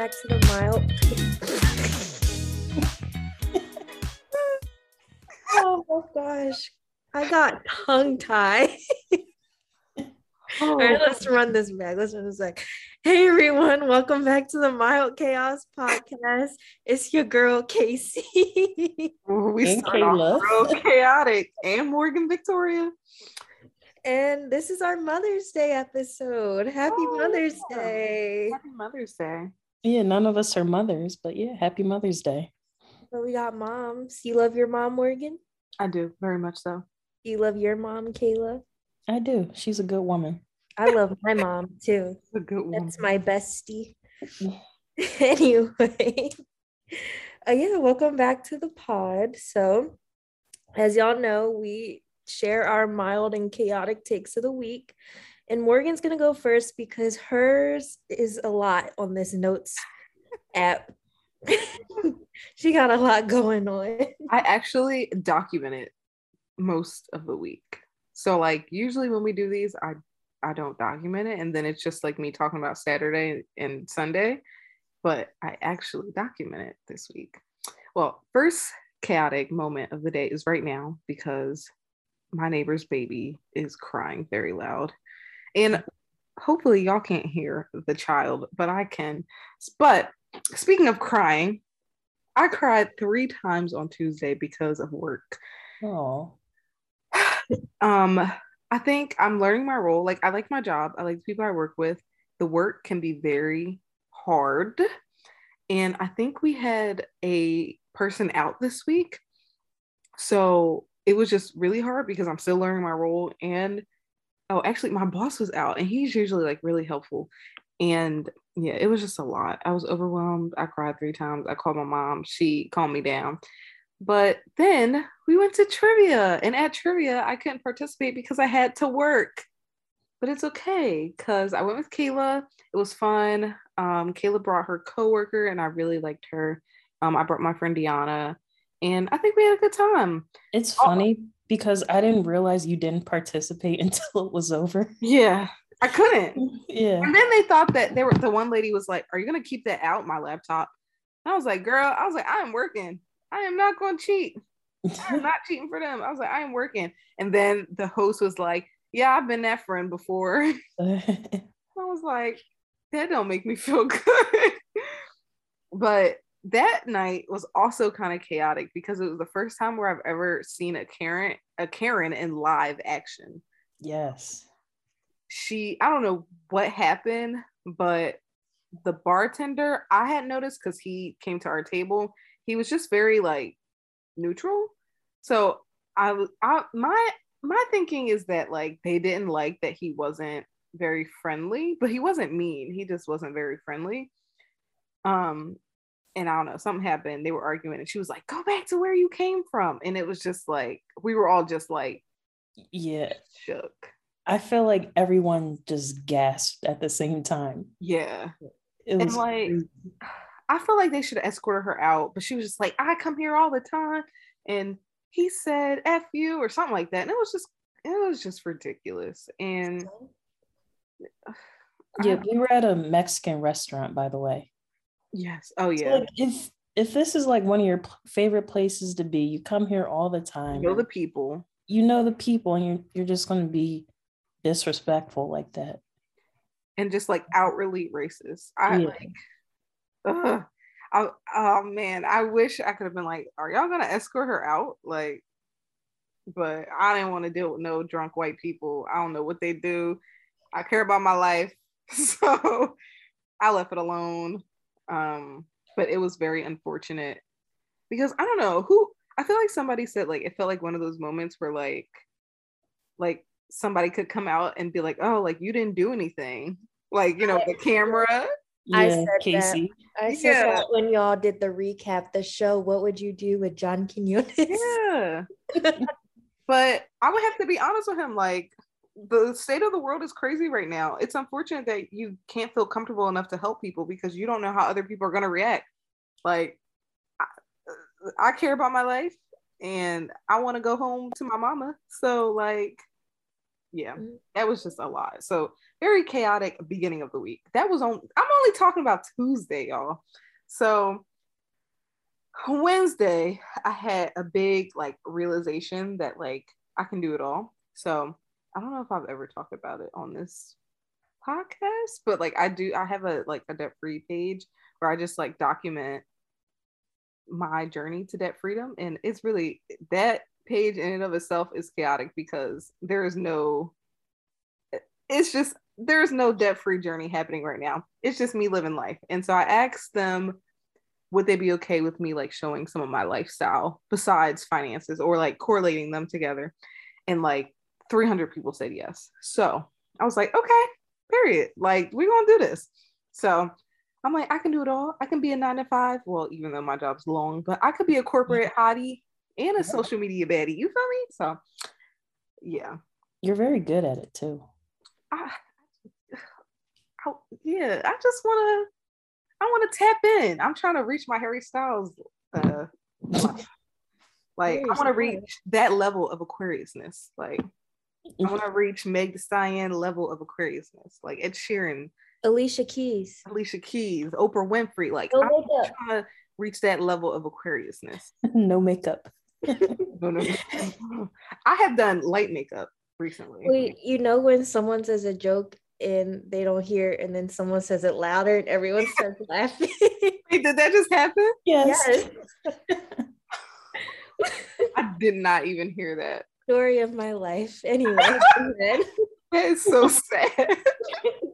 back to the mild. oh my gosh, I got tongue tied. All right, oh. let's run this back. Let's run this back. Hey everyone, welcome back to the Mild Chaos podcast. It's your girl Casey. we start off real chaotic, and Morgan Victoria. And this is our Mother's Day episode. Happy oh, Mother's Day. Happy Mother's Day. Yeah, none of us are mothers, but yeah, happy Mother's Day. So we got moms. You love your mom, Morgan? I do, very much so. You love your mom, Kayla? I do. She's a good woman. I love my mom too. A good woman. That's my bestie. anyway. Uh, yeah, welcome back to the pod. So, as y'all know, we share our mild and chaotic takes of the week. And Morgan's going to go first because hers is a lot on this notes app. she got a lot going on. I actually document it most of the week. So like usually when we do these, I I don't document it and then it's just like me talking about Saturday and Sunday, but I actually document it this week. Well, first chaotic moment of the day is right now because my neighbor's baby is crying very loud. And hopefully y'all can't hear the child, but I can. But speaking of crying, I cried three times on Tuesday because of work. Oh. um, I think I'm learning my role. Like I like my job. I like the people I work with. The work can be very hard. And I think we had a person out this week. So it was just really hard because I'm still learning my role. And oh, actually, my boss was out and he's usually like really helpful. And yeah, it was just a lot. I was overwhelmed. I cried three times. I called my mom. She calmed me down. But then we went to trivia, and at trivia, I couldn't participate because I had to work. But it's okay because I went with Kayla. It was fun. Um, Kayla brought her coworker, and I really liked her. Um, I brought my friend Deanna, and I think we had a good time. It's oh. funny. Because I didn't realize you didn't participate until it was over. Yeah, I couldn't. Yeah. And then they thought that they were the one lady was like, Are you gonna keep that out my laptop? And I was like, girl, I was like, I am working. I am not gonna cheat. I'm not cheating for them. I was like, I am working. And then the host was like, Yeah, I've been that friend before. I was like, that don't make me feel good. but that night was also kind of chaotic because it was the first time where I've ever seen a Karen a Karen in live action. Yes. She I don't know what happened, but the bartender I had noticed because he came to our table, he was just very like neutral. So I I my my thinking is that like they didn't like that he wasn't very friendly, but he wasn't mean. He just wasn't very friendly. Um, and I don't know, something happened. They were arguing, and she was like, "Go back to where you came from." And it was just like we were all just like, yeah, shook. I feel like everyone just gasped at the same time. Yeah, it was and like crazy. I feel like they should have escorted her out, but she was just like, "I come here all the time," and he said "f you" or something like that, and it was just it was just ridiculous. And yeah, we were at a Mexican restaurant, by the way. Yes. Oh yeah. So like if if this is like one of your favorite places to be, you come here all the time. You know the people. You know the people, and you're you're just going to be disrespectful like that, and just like outwardly racist. I yeah. like. Ugh. I, oh man, I wish I could have been like, "Are y'all gonna escort her out?" Like, but I didn't want to deal with no drunk white people. I don't know what they do. I care about my life, so I left it alone. Um, but it was very unfortunate because I don't know who I feel like somebody said like it felt like one of those moments where like like somebody could come out and be like, oh, like you didn't do anything. Like, you know, the camera. Yeah, I said Casey. That. I said yeah. that when y'all did the recap the show. What would you do with John Quinones? Yeah. but I would have to be honest with him. Like, the state of the world is crazy right now. It's unfortunate that you can't feel comfortable enough to help people because you don't know how other people are going to react. Like, I, I, care about my life and I want to go home to my mama. So, like, yeah, Mhm. that was just a lot. So very chaotic beginning of the week. That was on. I'm only talking about Tuesday, y'all. So Wednesday, I had a big like realization that like I can do it all. So I don't know if I've ever talked about it on this podcast, but like I do, I have a like a debt free page where I just like document my journey to debt freedom, and it's really that page in and of itself is chaotic because there is no. It's just there's no debt free journey happening right now. It's just me living life, and so I asked them would they be okay with me like showing some of my lifestyle besides finances or like correlating them together and like 300 people said yes. So i was like okay period. Like we're gonna do this. So i'm like i can do it all. I can be a nine to five. Well even though my job's long but i could be a corporate hottie and a social media baddie. You feel me? So yeah. You're very good at it too. I, I, yeah i just want to i want to tap in. I'm trying to reach my harry styles uh like i want to reach that level of aquariousness like I mm-hmm. want to reach Meg Stallion level of Aquariousness, like Ed Sheeran, Alicia Keys. Alicia Keys, Oprah Winfrey. Like No I'm trying to reach that level of Aquariousness. no makeup. No, no, no. I have done light makeup recently. Wait, you know when someone says a joke and they don't hear, and then someone says it louder and everyone starts laughing? Wait, did that just happen? Yes. yes. I did not even hear that. Story of my life. Anyway, go ahead. That is so sad.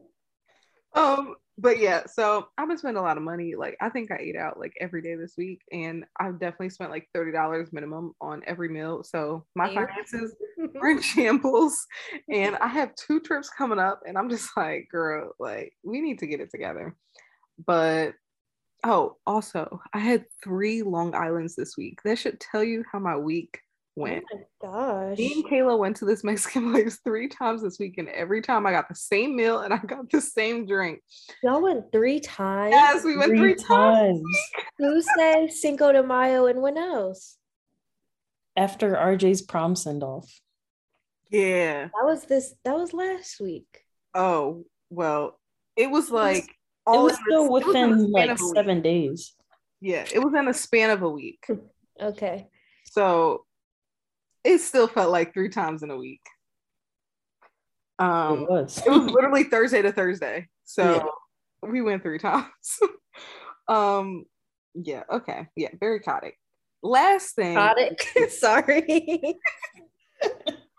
um, but yeah, so I've been spending a lot of money. Like I think I ate out like every day this week, and I've definitely spent like thirty dollars minimum on every meal. So my finances are in shambles, and I have two trips coming up, and I'm just like, girl, like we need to get it together. But oh, also, I had three Long Islands this week. That should tell you how my week went. Oh my gosh. Me and Kayla went to this Mexican place three times this week, and every time I got the same meal and I got the same drink. Y'all went three times. Yes, we went three, Three times. times Tuesday, Cinco de Mayo, and when else? after RJ's prom send off. Yeah. That was this. That was last week. Oh well, it was like It was in the- still it was in the within span like of a week. seven days. Yeah, it was in a span of a week, Okay. so it still felt like three times in a week. Um, it was. it was literally Thursday to Thursday. So we went three times. um yeah, okay. Yeah, very chaotic. Last thing Chaotic. Sorry.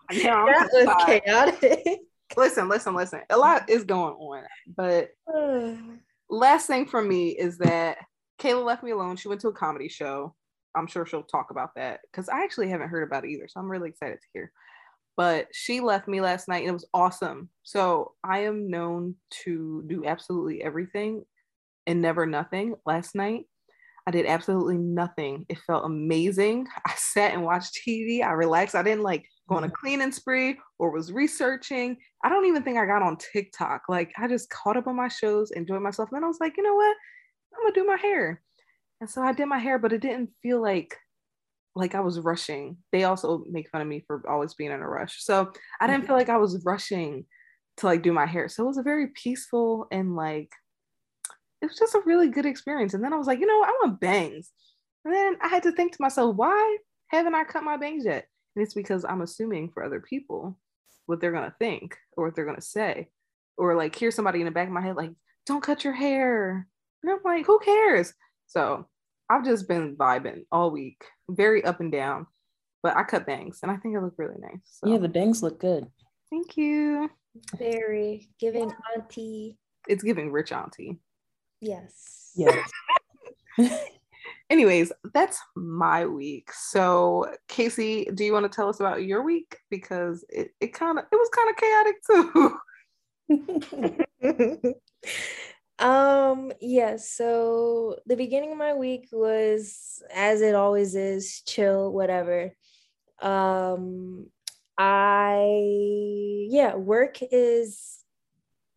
Yeah, I'm that was chaotic. listen, listen, listen. A lot is going on. But last thing for me is that Kayla left me alone. She went to a comedy show. I'm sure she'll talk about that because I actually haven't heard about it either. So I'm really excited to hear. But she left me last night and it was awesome. So I am known to do absolutely everything and never nothing. Last night, I did absolutely nothing. It felt amazing. I sat and watched TV. I relaxed. I didn't like go on a mm-hmm. cleaning spree or was researching. I don't even think I got on TikTok. Like I just caught up on my shows, enjoyed myself. And then I was like, you know what? I'm gonna do my hair. And so I did my hair, but it didn't feel like like I was rushing. They also make fun of me for always being in a rush. So I didn't feel mm-hmm. like I was rushing to like do my hair. So it was a very peaceful and like it was just a really good experience. And then I was like, you know. I want bangs. And then I had to think to myself, why haven't I cut my bangs yet? And it's because I'm assuming for other people what they're gonna think or what they're gonna say. Or like hear somebody in the back of my head, like, don't cut your hair. And I'm like, who cares? So I've just been vibing all week, very up and down. But I cut bangs and I think it look really nice. So Yeah, the bangs look good. thank you. Very giving auntie. It's giving rich auntie. Yes. Yes. Anyways, that's my week. So Casey, do you want to tell us about your week? Because it, it kind of it was kind of chaotic too. um yes so the beginning of my week was as it always is chill whatever um i yeah work is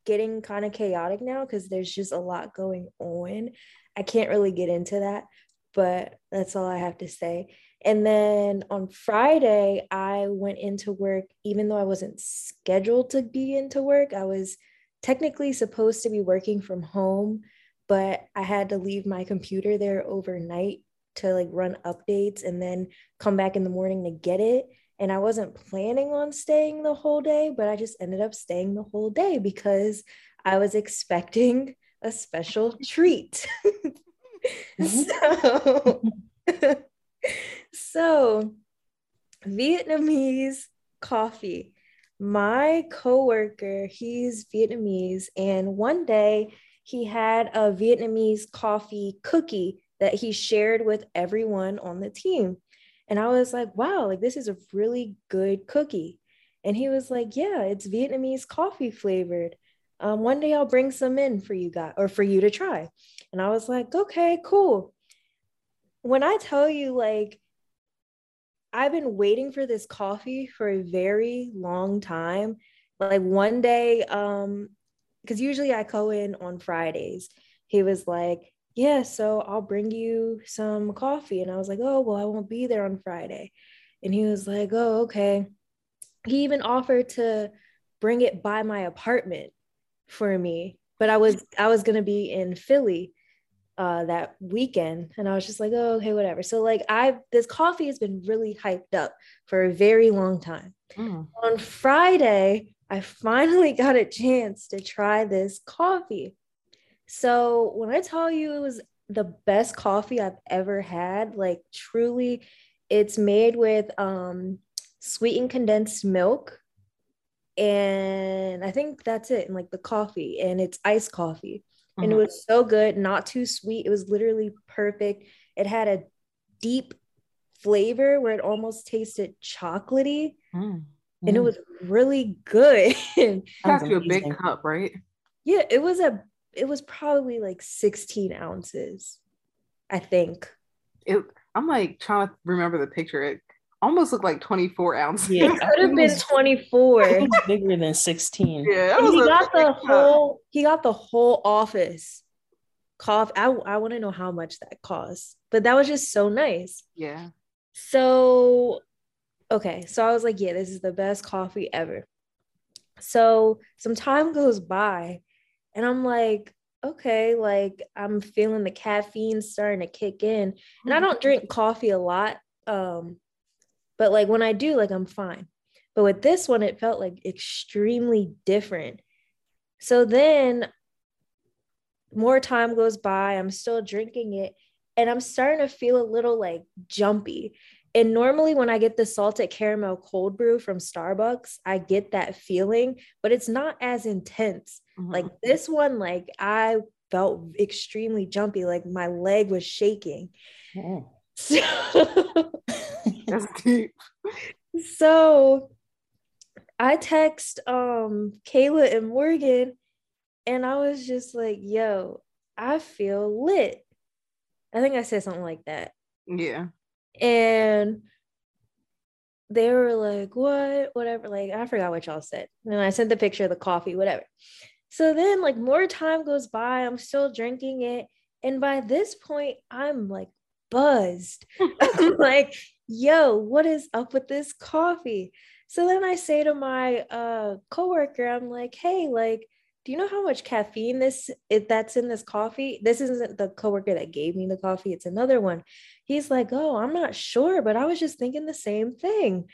getting kind of chaotic now because there's just a lot going on i can't really get into that but that's all i have to say And then on Friday, I went into work, even though I wasn't scheduled to be into work. I was technically supposed to be working from home, but I had to leave my computer there overnight to like run updates and then come back in the morning to get it. And I wasn't planning on staying the whole day, but I just ended up staying the whole day because I was expecting a special treat. Mm-hmm. so, so Vietnamese coffee. My coworker, he's Vietnamese, and one day he had a Vietnamese coffee cookie that he shared with everyone on the team. And I was like, wow, like this is a really good cookie. And he was like, yeah, it's Vietnamese coffee flavored. Um, one day I'll bring some in for you guys or for you to try. And I was like, okay, cool. When I tell you, like, I've been waiting for this coffee for a very long time. Like one day, um, because usually I go in on Fridays. He was like, Yeah, so I'll bring you some coffee. And I was like, Oh, well, I won't be there on Friday. And he was like, Oh, okay. He even offered to bring it by my apartment for me. But I was I was gonna be in Philly uh, that weekend, and I was just like, oh, okay, whatever. So like I this coffee has been really hyped up for a very long time. Mm. On Friday, I finally got a chance to try this coffee. So when I tell you it was the best coffee I've ever had, like truly, it's made with um, sweetened condensed milk. And I think that's it, and like the coffee, and it's iced coffee. Mm-hmm. And it mm-hmm. was so good, not too sweet. It was literally perfect. It had a deep flavor where it almost tasted chocolatey. Mm and it mm. was really good. Got you a big cup, right? Yeah, it was a it was probably like 16 ounces, I think. It I'm like trying to remember the picture. It almost looked like 24 ounces. Yeah, it could have been 24. Bigger than 16. Yeah, he got the whole he got the whole office cough. I, I want to know how much that cost, but that was just so nice. Yeah. So okay, so I was like, yeah, this is the best coffee ever. So some time goes by and I'm like, okay, like I'm feeling the caffeine starting to kick in. And I mm-hmm. don't drink coffee a lot. Um, but like when I do, like I'm fine. But with this one, it felt like extremely different. So then more time goes by, I'm still drinking it, and I'm starting to feel a little like jumpy. And normally, when I get the salted caramel cold brew from Starbucks, I get that feeling, but it's not as intense. Mm-hmm. Like this one, like I felt extremely jumpy, like my leg was shaking. Oh. So, That's deep. So I text um Kayla and Morgan, and I was just like, yo, I feel lit. I think I said something like that. Yeah. And they were like, what? Whatever. Like, I forgot what y'all said. And I sent the picture of the coffee, whatever. So then, like, more time goes by. I'm still drinking it. And by this point, I'm like buzzed. I'm like, yo, what is up with this coffee? So then I say to my uh coworker, I'm like, hey, like, do you know how much caffeine this if that's in this coffee? This isn't the coworker that gave me the coffee, it's another one. He's like, Oh, I'm not sure, but I was just thinking the same thing.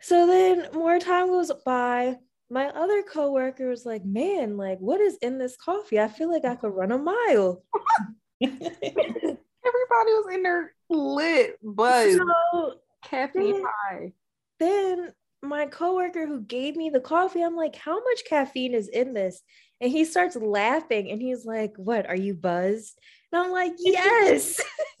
So then more time goes by. My other coworker was like, Man, like, what is in this coffee? I feel like I could run a mile. Everybody was in there lit, but so caffeine then, high. Then my coworker who gave me the coffee, I'm like, how much caffeine is in this? And he starts laughing and he's like, What are you buzzed? And I'm like, Yes.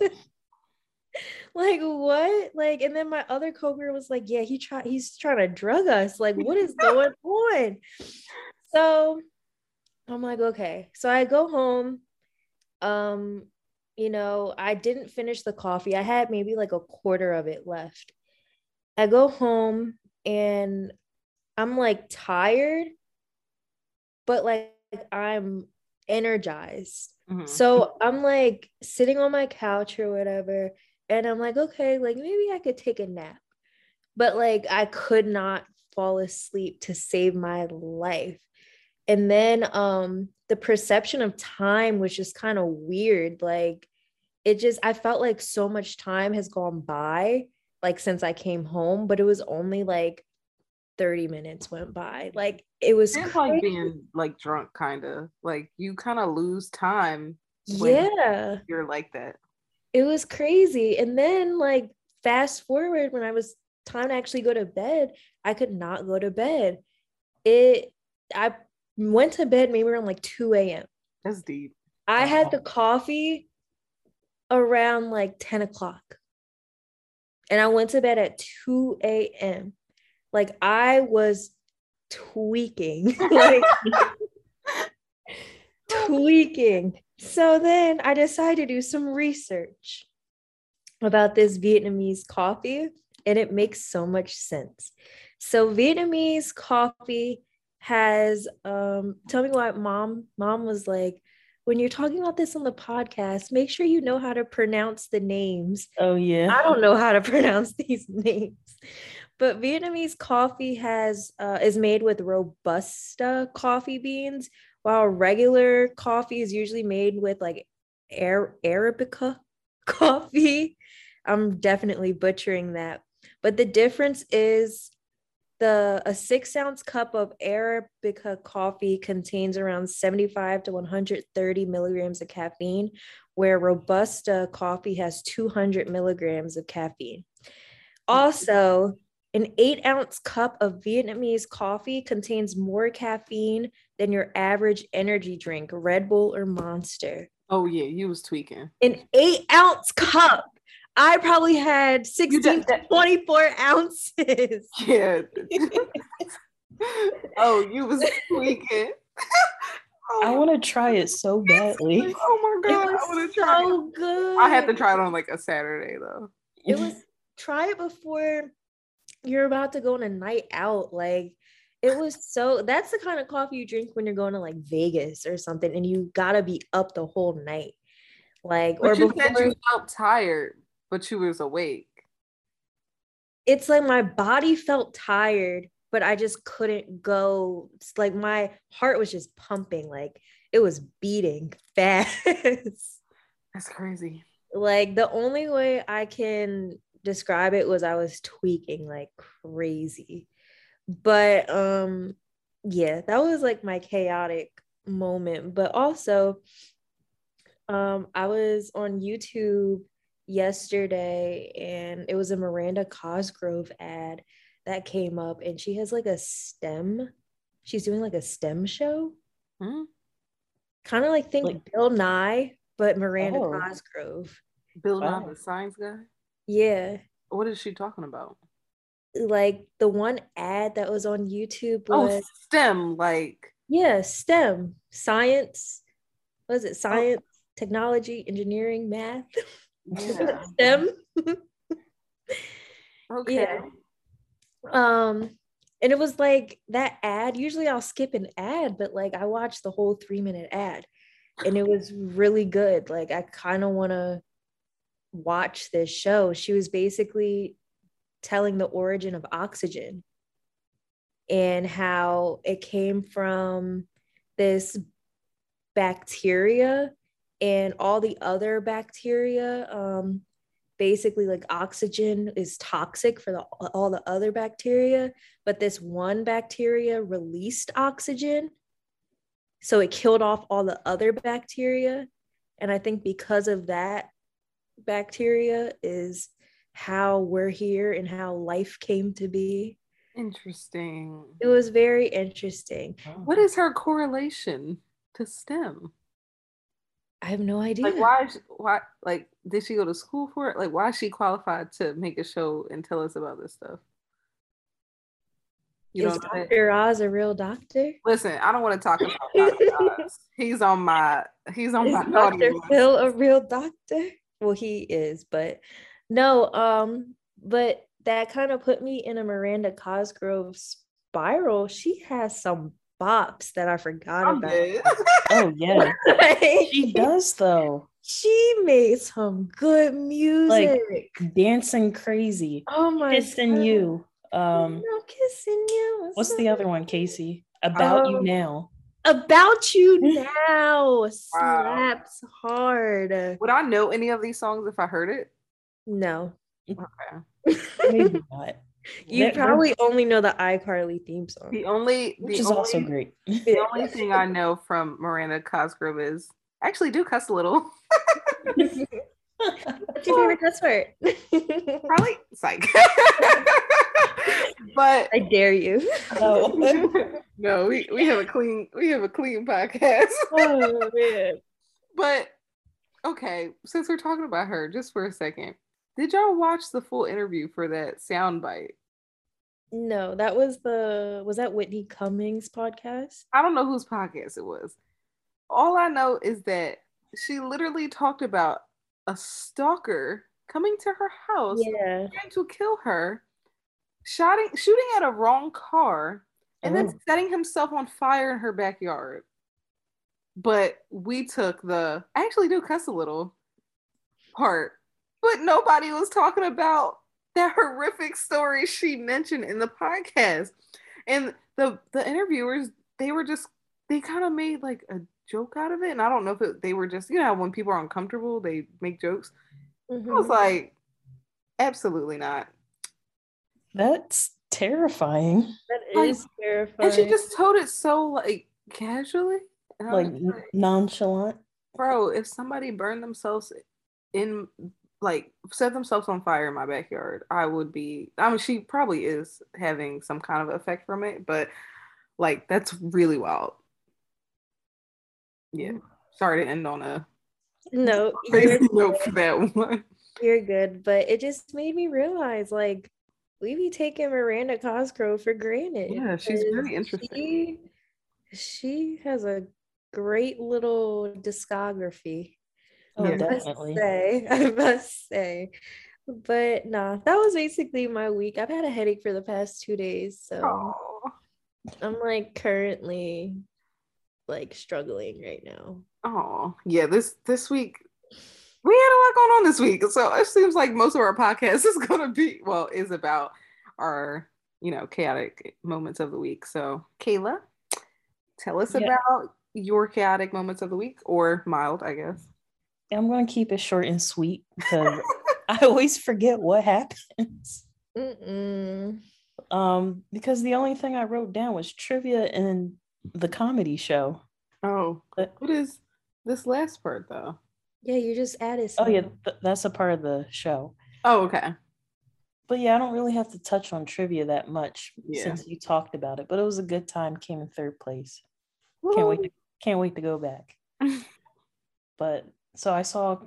like what? Like, and then my other coworker was like, Yeah, he try he's trying to drug us. Like, what is going on? So I'm like, okay. So I go home. Um, you know, I didn't finish the coffee. I had maybe like a quarter of it left. I go home and I'm like tired, but like I'm energized. Mm-hmm. So I'm like sitting on my couch or whatever, and I'm like, okay, like maybe I could take a nap. But like I could not fall asleep to save my life. And then um the perception of time was just kind of weird. Like it just I felt like so much time has gone by like since I came home, but it was only like 30 minutes went by. Like it was It's like being like drunk, kind of like you kind of lose time. yeah. You're like that. it was crazy. And then like fast forward when I was time to actually go to bed, I could not go to bed. It I went to bed maybe around like 2 a.m. That's deep. I had the coffee around like 10 o'clock. And I went to bed at 2 a.m. Like I was tweaking. like tweaking. So then I decided to do some research about this Vietnamese coffee, and it makes so much sense. So Vietnamese coffee has um tell me what mom mom was like when you're talking about this on the podcast make sure you know how to pronounce the names Oh yeah. I don't know how to pronounce these names. But Vietnamese coffee has uh, is made with robusta coffee beans, while regular coffee is usually made with like Ar- arabica coffee. I'm definitely butchering that, but the difference is the a six ounce cup of arabica coffee contains around 75 to 130 milligrams of caffeine, where robusta coffee has 200 milligrams of caffeine. Also, an eight ounce cup of Vietnamese coffee contains more caffeine than your average energy drink, Red Bull or Monster. Oh yeah, you was tweaking. An eight ounce cup. I probably had 16 to 24 ounces. Yeah. oh, you was tweaking. oh, I want to try it so badly. oh my It god, I was want to try. it. so good. I had to try it on like a Saturday though. it was try it before you're about to go on a night out like it was so that's the kind of coffee you drink when you're going to like Vegas or something and you gotta be up the whole night like or But you before said you felt tired, but she was awake. it's like my body felt tired but I just couldn't go it's like my heart was just pumping like it was beating fast That's crazy. like the only way I can describe it was I was tweaking like crazy. But um yeah, that was like my chaotic moment, but also um I was on YouTube yesterday and it was a Miranda Cosgrove ad that came up and she has like a STEM she's doing like a STEM show. Hmm? Kind of like think Like- Bill Nye, but Miranda Oh. Cosgrove. Bill Nye, the science guy. Yeah. What is she talking about? like the one ad that was on YouTube Oh, was STEM, like yeah, STEM, science. What is it? Oh. Science, technology, engineering, math. yeah. STEM. Okay. Yeah. Um, and it was like that ad. Usually I'll skip an ad, but like I watched the whole three minute ad and it was really good. Like I kind of want to watch this show. She was basically telling the origin of oxygen and how it came from this bacteria and all the other bacteria um, basically like oxygen is toxic for the, all the other bacteria but this one bacteria released oxygen so it killed off all the other bacteria and i think because of that bacteria is how we're here and how life came to be Interesting. it was very interesting What is her correlation to STEM? I have no idea Like why is why like did she go to school for it? Like why is she qualified to make a show and tell us about this stuff? You is dr oz a real doctor Listen, I don't want to talk about Dr. Oz. He's on my he's on is my list. Phil a real doctor? Well, he is, but no, um, but that kind of put me in a Miranda Cosgrove spiral. She has some bops that I forgot I'm about. dead. Oh yeah. Like, She does though. she made some good music. Like dancing crazy. oh my Kissing God. you. Um No kissing you. what's the other one, Casey? About you Um, now. About you now slaps hard. Would I know any of these songs if I heard it? No, Okay. Maybe not. You They're- they're- probably only know the iCarly theme song. The only which is only, also great. the only thing I know from Miranda Cosgrove is I actually do cuss a little. What's your favorite cuss word? Probably psych. but I dare you. No. Oh. no, we, we have a clean we have a clean podcast. oh man. but okay, since we're talking about her, just for a second, did y'all watch the full interview for that soundbite? No, that was the was that Whitney Cummings podcast? I don't know whose podcast it was. All I know is that she literally talked about a stalker coming to her house, Yeah. trying to kill her, shooting shooting at a wrong car, and then Oh. setting himself on fire in her backyard. But we took the I actually do cuss a little part, but nobody was talking about that horrific story she mentioned in the podcast. And the the interviewers, they were just they kind of made like a joke out of it. And I don't know if it, they were just, you know, when people are uncomfortable, they make jokes. I was Mhm. like, absolutely not. That's terrifying. That like- terrifying. And she just told it so like casually. And I Like nonchalant. bro, if somebody burned themselves in like set themselves on fire in my backyard, I would be I mean she probably is having some kind of effect from it, but like that's really wild. Yeah. Mm. Sorry to end on a no, crazy note for that one. you're good, but it just made me realize like we be taking Miranda Cosgrove for granted. Yeah, she's because interesting. She, she has a great little discography. Oh, Yeah. I must say, I must say. But nah, that was basically my week. I've had a headache for the past two days, so Oh, I'm like currently like struggling right now. oh, yeah. This this week we had a lot going on this week, so it seems like most of our podcast is gonna be well is about our you know chaotic moments of the week. So Kayla, tell us Yeah. about your chaotic moments of the week, or mild, I guess. I'm gonna keep it short and sweet because I always forget what happens. Mm-mm. Um, because the only thing I wrote down was trivia and the comedy show. Oh, But- what is this last part though? Yeah, you just added. Oh yeah, th- that's a part of the show. Oh, okay. But yeah, I don't really have to touch on trivia that much Yeah. since you talked about it. But it was a good time. Came in third place. Can't wait. To, can't wait to go back. But so I saw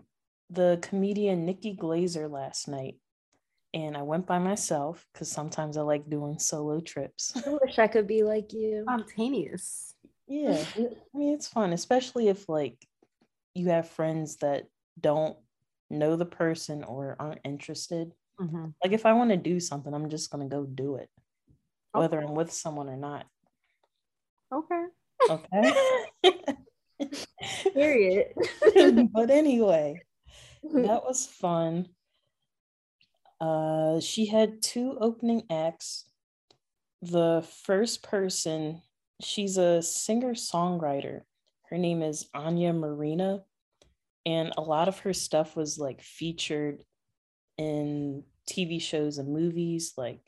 the comedian Nikki Glazer last night, and I went by myself because sometimes I like doing solo trips. I wish I could be like you. Spontaneous. Yeah, I mean it's fun, especially if like you have friends that don't know the person or aren't interested. Mhm. Like if I want to do something, I'm just gonna go do it, whether I'm with someone or not. Okay. Okay. Period. but anyway, that was fun. Uh, she had two opening acts. The first person, she's a singer songwriter. Her name is Anya Marina, and a lot of her stuff was like featured in TV shows and movies. Like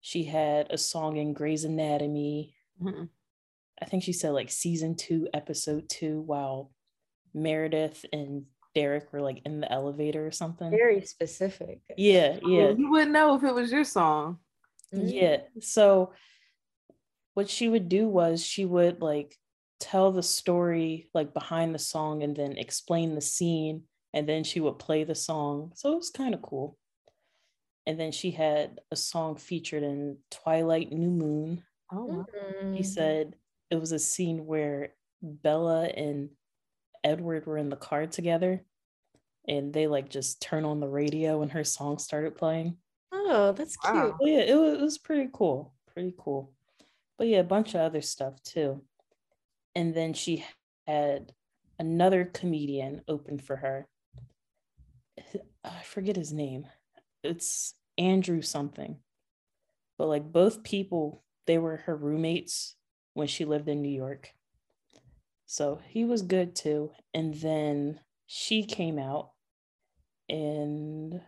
she had a song in Grey's Anatomy. Mhm. I think she said like season two, episode two, while Meredith and Derek were like in the elevator or something. Very specific. Yeah, I mean, yeah, You wouldn't know if it was your song. Mhm. yeah. So what she would do was she would like tell the story like behind the song and then explain the scene and then she would play the song. So it was kind of cool. And then she had a song featured in Twilight New Moon. Oh, wow. He said it was a scene where Bella and Edward were in the car together and they like just turn on the radio and her song started playing. Oh, that's cute. Wow. Yeah, it was, it was pretty cool. Pretty cool. But yeah, a bunch of other stuff too. And then she had another comedian open for her. I forget his name. It's Andrew something. But like both people, they were her roommates when she lived in New York. So he was good too. And then she came out and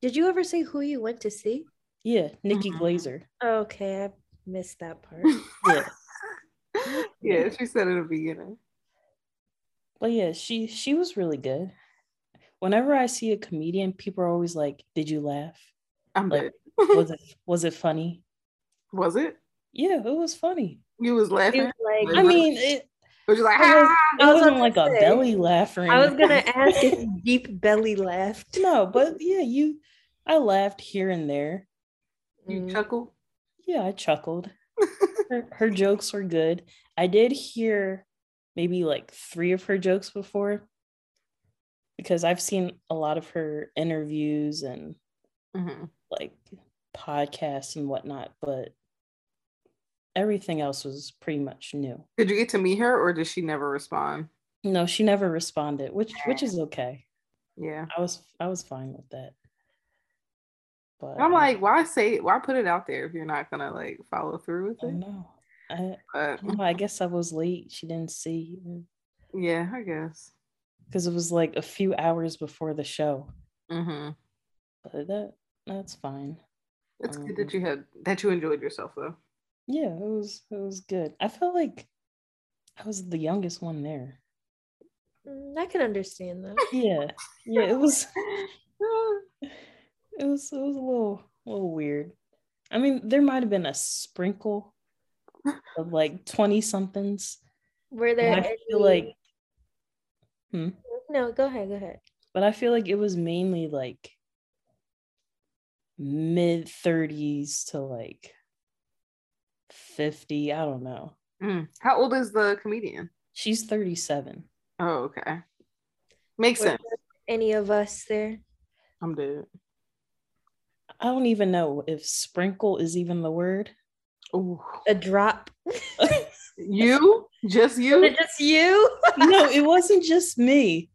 Did you ever say who you went to see? yeah, Nikki Mhm. Glazer. Okay, I missed that part. Yeah. yeah, she said in the beginning. But yeah, she she was really good. Whenever I see a comedian, people are always like, "Did you laugh? I'm Like, dead. Was it was it funny?" Was it? Yeah, it was funny. You was laughing? was like I mean, it, was you like, I was- ah? it I was wasn't about like a say, belly laugh or I was gonna ask if deep belly laughed. No, but yeah, you I laughed here and there. You Mm. chuckle? Yeah, I chuckled. Her, her jokes were good. I did hear maybe like three of her jokes before because I've seen a lot of her interviews and Mhm. like podcasts and whatnot, but everything else was pretty much new. Did you get to meet her or did she never respond? No, she never responded, which which is okay. Yeah. I was I was fine with that. But I'm like, why say? Why put it out there if you're not gonna like follow through with it? don't. I, But I. I guess I was late. She didn't see yeah, I guess. because it was like a few hours before the show. hmm But that that's fine. It's good Um, that you had that you enjoyed yourself though. Yeah, it was it was good. I felt like I was the youngest one there. Mm, I can understand that. Yeah, yeah. It was it was it was a little a little weird. I mean, there might have been a sprinkle of like twenty somethings. Were there I any... feel like, no, go ahead, go ahead. but I feel like it was mainly like mid thirties to like fifty. I don't know. Mm. How old is the comedian? She's thirty seven. Oh, okay. Makes Were sense. any of us there? I'm dead. I don't even know if sprinkle is even the word. Ooh. A drop. You? Just Was you? it just you? no, it wasn't just me.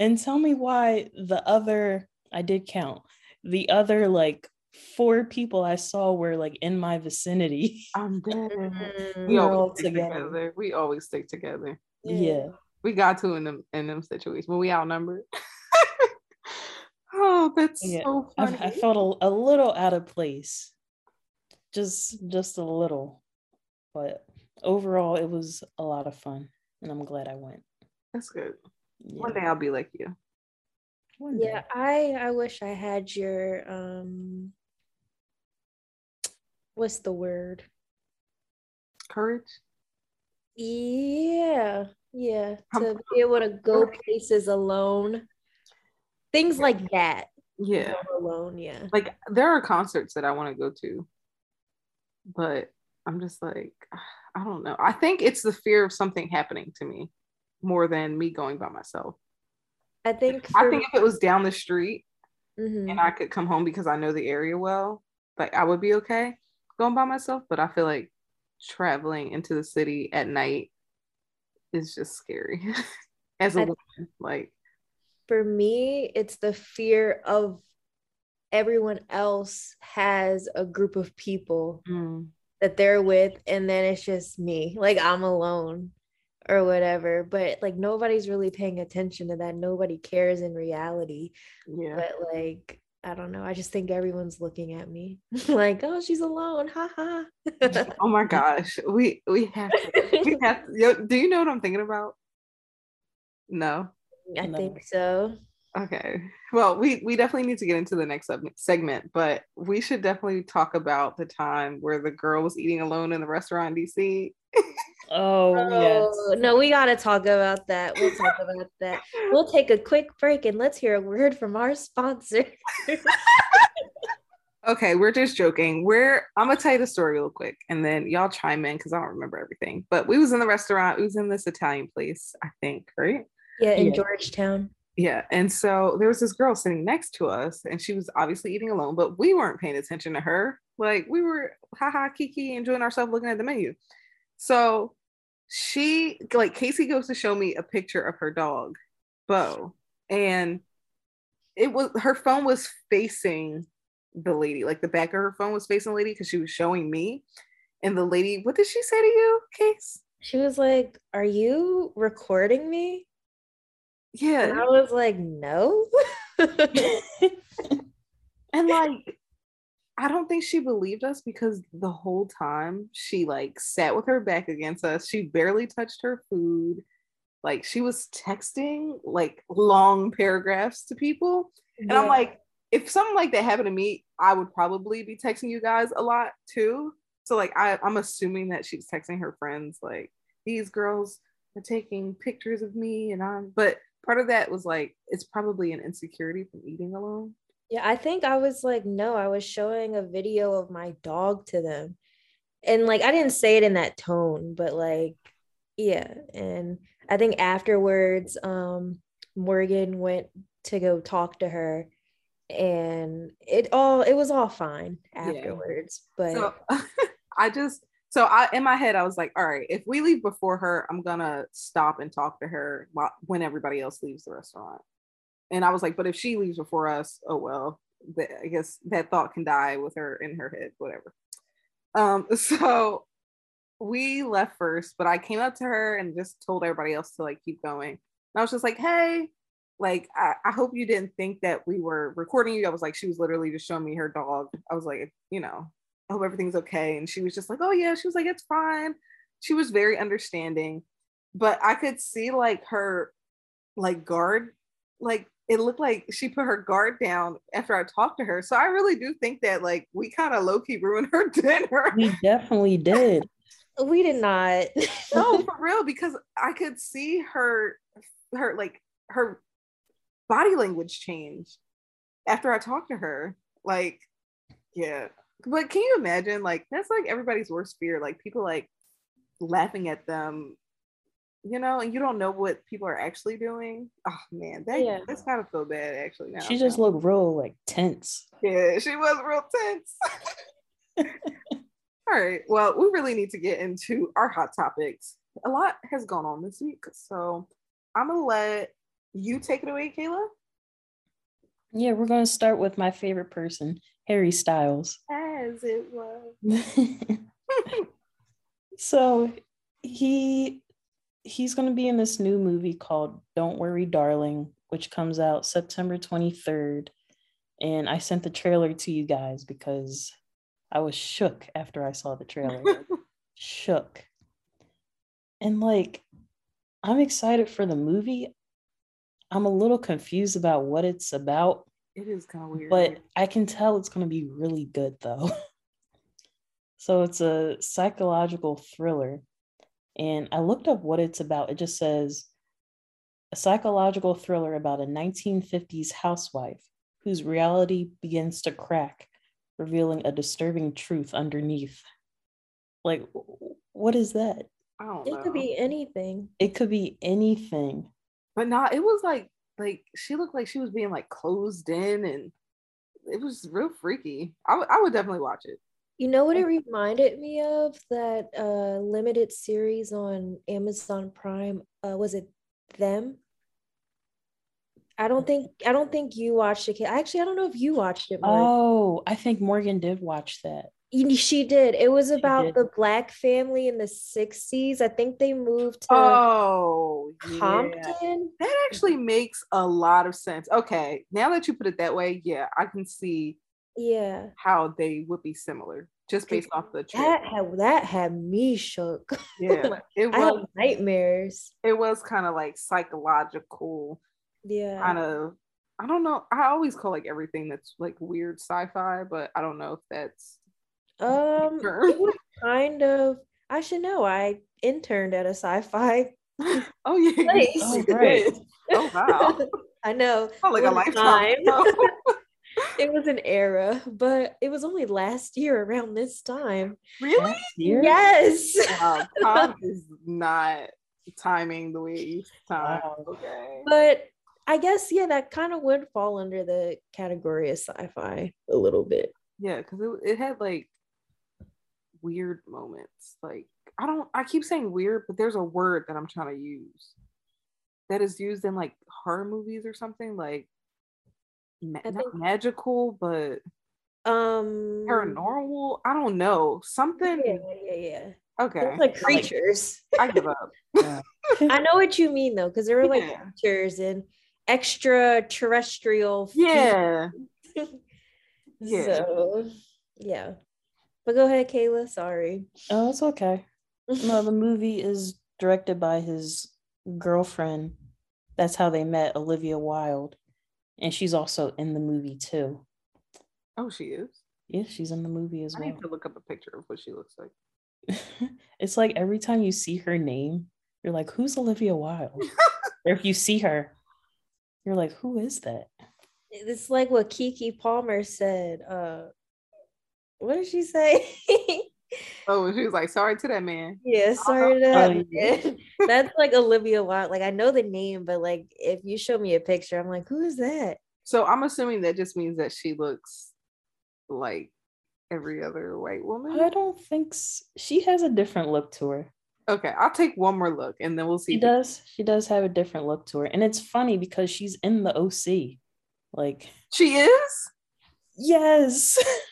And tell me why the other, I did count, the other like four people I saw were like in my vicinity. I'm dead. Mm, We We're always all stick together. together. We always stick together. Yeah. We got to in them in them situations when we outnumbered. oh, that's Yeah. so I, funny. I felt a, a little out of place. Just just a little. But overall it was a lot of fun. And I'm glad I went. that's good. Yeah. One day I'll be like you. Yeah, I I wish I had your um what's the word? Courage. Yeah, yeah, to be able to go places alone. Things like that. Yeah. Alone, yeah. Like there are concerts that I want to go to, but I'm just like, I don't know. I think it's the fear of something happening to me more than me going by myself. I think I think if it was down the street Mhm. and I could come home because I know the area well, like I would be okay going by myself. But I feel like traveling into the city at night is just scary as a I- woman. Like, for me, it's the fear of everyone else has a group of people mm, that they're with, and then it's just me, like I'm alone or whatever. But like nobody's really paying attention to that. Nobody cares in reality. yeah, But like, I don't know. I just think everyone's looking at me like, oh, she's alone. Ha ha. oh my gosh, we we have to, we have to, yo, do you know what I'm thinking about? No. I No. think so. Okay. Well, we we definitely need to get into the next sub- segment, but we should definitely talk about the time where the girl was eating alone in the restaurant in DC. Oh, yes. Oh, no, we got to talk about that. We'll talk about that. We'll take a quick break and let's hear a word from our sponsor. Okay, we're just joking. We're I'm gonna tell you the story real quick, and then y'all chime in because I don't remember everything. But we was in the restaurant. We was in this Italian place, I think, right? yeah, in Yeah. Georgetown. Yeah. And so there was this girl sitting next to us, and she was obviously eating alone, but we weren't paying attention to her. Like we were haha kiki enjoying ourselves looking at the menu. So she like Casey goes to show me a picture of her dog, Bo, and it was her phone was facing the lady, like the back of her phone was facing the lady because she was showing me. And the lady, what did she say to you, Case? She was like, Are you recording me? Yeah. And I was like, No. and like, I don't think she believed us because the whole time she like sat with her back against us. She barely touched her food. Like she was texting like long paragraphs to people. And yeah. I'm like, if something like that happened to me, I would probably be texting you guys a lot too. So like I, I'm assuming that she's texting her friends like these girls are taking pictures of me and I'm but part of that was like it's probably an insecurity from eating alone. Yeah, I think I was like, no, I was showing a video of my dog to them. And like I didn't say it in that tone, but like, yeah. And I think afterwards, um, Morgan went to go talk to her and it all it was all fine afterwards. Yeah. But so, I just so I in my head I was like, all right, if we leave before her, I'm gonna stop and talk to her when everybody else leaves the restaurant. And I was like, but if she leaves before us, oh well, I guess that thought can die with her in her head, whatever. Um, so we left first, but I came up to her and just told everybody else to like keep going. And I was just like, hey, like I, I hope you didn't think that we were recording you. I was like, she was literally just showing me her dog. I was like, you know, I hope everything's okay. And she was just like, oh yeah, she was like, it's fine. She was very understanding, but I could see like her like guard, like it looked like she put her guard down after I talked to her. So I really do think that like we kind of low key ruined her dinner. We definitely did. we did not. no, for real, because I could see her, her like her body language change after I talked to her. Like, yeah. But can you imagine? Like, that's like everybody's worst fear. Like people like laughing at them you know, and you don't know what people are actually doing. Oh man, that yeah. that's kind of feel bad actually. Now she just looked real like tense. Yeah, she was real tense. All right. Well, we really need to get into our hot topics. A lot has gone on this week, so I'm gonna let you take it away, Kayla. Yeah, we're gonna start with my favorite person, Harry Styles. As it was. so he he's going to be in this new movie called Don't Worry Darling, which comes out September 23rd. And I sent the trailer to you guys because I was shook after I saw the trailer. shook. And like, I'm excited for the movie. I'm a little confused about what it's about. It is kind of weird. But I can tell it's going to be really good though. so it's a psychological thriller and I looked up what it's about. It just says a psychological thriller about a 1950s housewife whose reality begins to crack, revealing a disturbing truth underneath. Like, what is that? I don't it know. could be anything. It could be anything. But not, it was like, like she looked like she was being like closed in and it was real freaky. I, w- I would definitely watch it. You know what it reminded me of? That uh, limited series on Amazon Prime. Uh, was it them? I don't think I don't think you watched it. Actually, I don't know if you watched it. Morgan. Oh, I think Morgan did watch that. She did. It was about the black family in the 60s. I think they moved to oh, Compton. Yeah. That actually makes a lot of sense. Okay, now that you put it that way, yeah, I can see yeah how they would be similar just based off the trip. that had that had me shook yeah it was nightmares it was kind of like psychological yeah kind of i don't know i always call like everything that's like weird sci-fi but i don't know if that's um kind of i should know i interned at a sci-fi oh yeah oh, right. oh wow i know oh, like a lifetime it was an era, but it was only last year around this time. Really? Yes. Wow, is not timing the way it used to time. Wow. Okay. But I guess yeah, that kind of would fall under the category of sci-fi a little bit. Yeah, because it, it had like weird moments. Like I don't I keep saying weird, but there's a word that I'm trying to use that is used in like horror movies or something like ma- think- magical, but Um paranormal. I don't know something. Yeah, yeah, yeah. Okay, It's like creatures. I give up. I know what you mean though, because there were like Yeah. creatures and extraterrestrial. Yeah. Yeah. So yeah. But go ahead, Kayla. Sorry. Oh, it's okay. No, the movie is directed by his girlfriend. That's how they met, Olivia Wilde. And she's also in the movie too. oh, she is. Yeah, she's in the movie as I well. I need to look up a picture of what she looks like. it's like every time you see her name, you're like, who's Olivia Wilde? or if you see her, you're like, who is that? It's like what Keke Palmer said. Uh what did she say? Oh, she was like, sorry to that man. yeah, sorry Oh, to yeah. That's like Olivia Wilde. Like I know the name, but like if you show me a picture, I'm like, who is that? So I'm assuming that just means that she looks like every other white woman. I don't think s- she has a different look to her. Okay, I'll take one more look and then we'll see. She does. She does have a different look to her. And it's funny because she's in the OC. Like, She is. yes.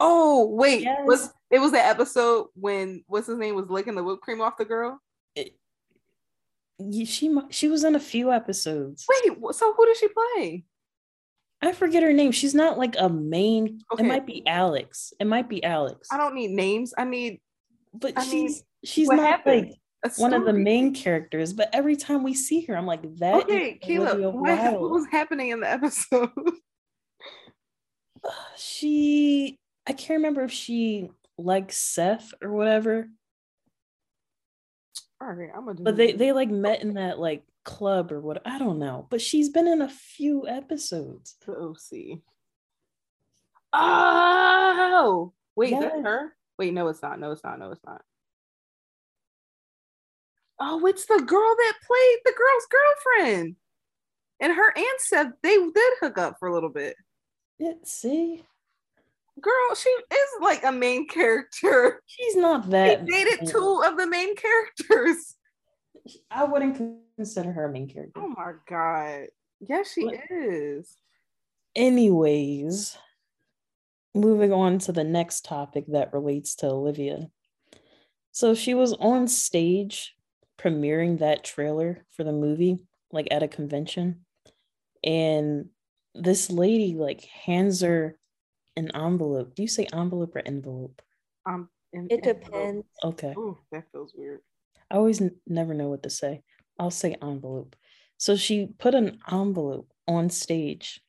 Oh wait, Yes. was it was the episode when what's his name was licking the whipped cream off the girl? Ye- she she was in a few episodes. Wait, so who does she play? I forget her name. She's not like a main. Okay. It might be Alex. It might be Alex. I don't need names. I need but I mean, she's she's not happened? like one of the main characters. But every time we see her, I'm like, that. Okay, Kayla, what, what was happening in the episode? she I can't remember if she likes Seth or whatever, All right, I'm gonna. but they they like met in that like club or what I don't know. But she's been in a few episodes. the OC. Oh wait, is that her? Wait, no, it's not. No, it's not. No, it's not. Oh, it's the girl that played the girl's girlfriend. And her aunt said they did hook up for a little bit. Yeah, see, Girl, she is like a main character. she's not that. dated main. two of the main characters. I wouldn't consider her a main character. Oh my god. Yes, she is. Anyways, moving on to the next topic that relates to Olivia. So she was on stage premiering that trailer for the movie, like at a convention. And this lady like hands her an envelope. Do you say envelope or envelope? Um, in- It in- depends. Okay. Oh, that feels weird. I always n- never know what to say. I'll say envelope. So she put an envelope on stage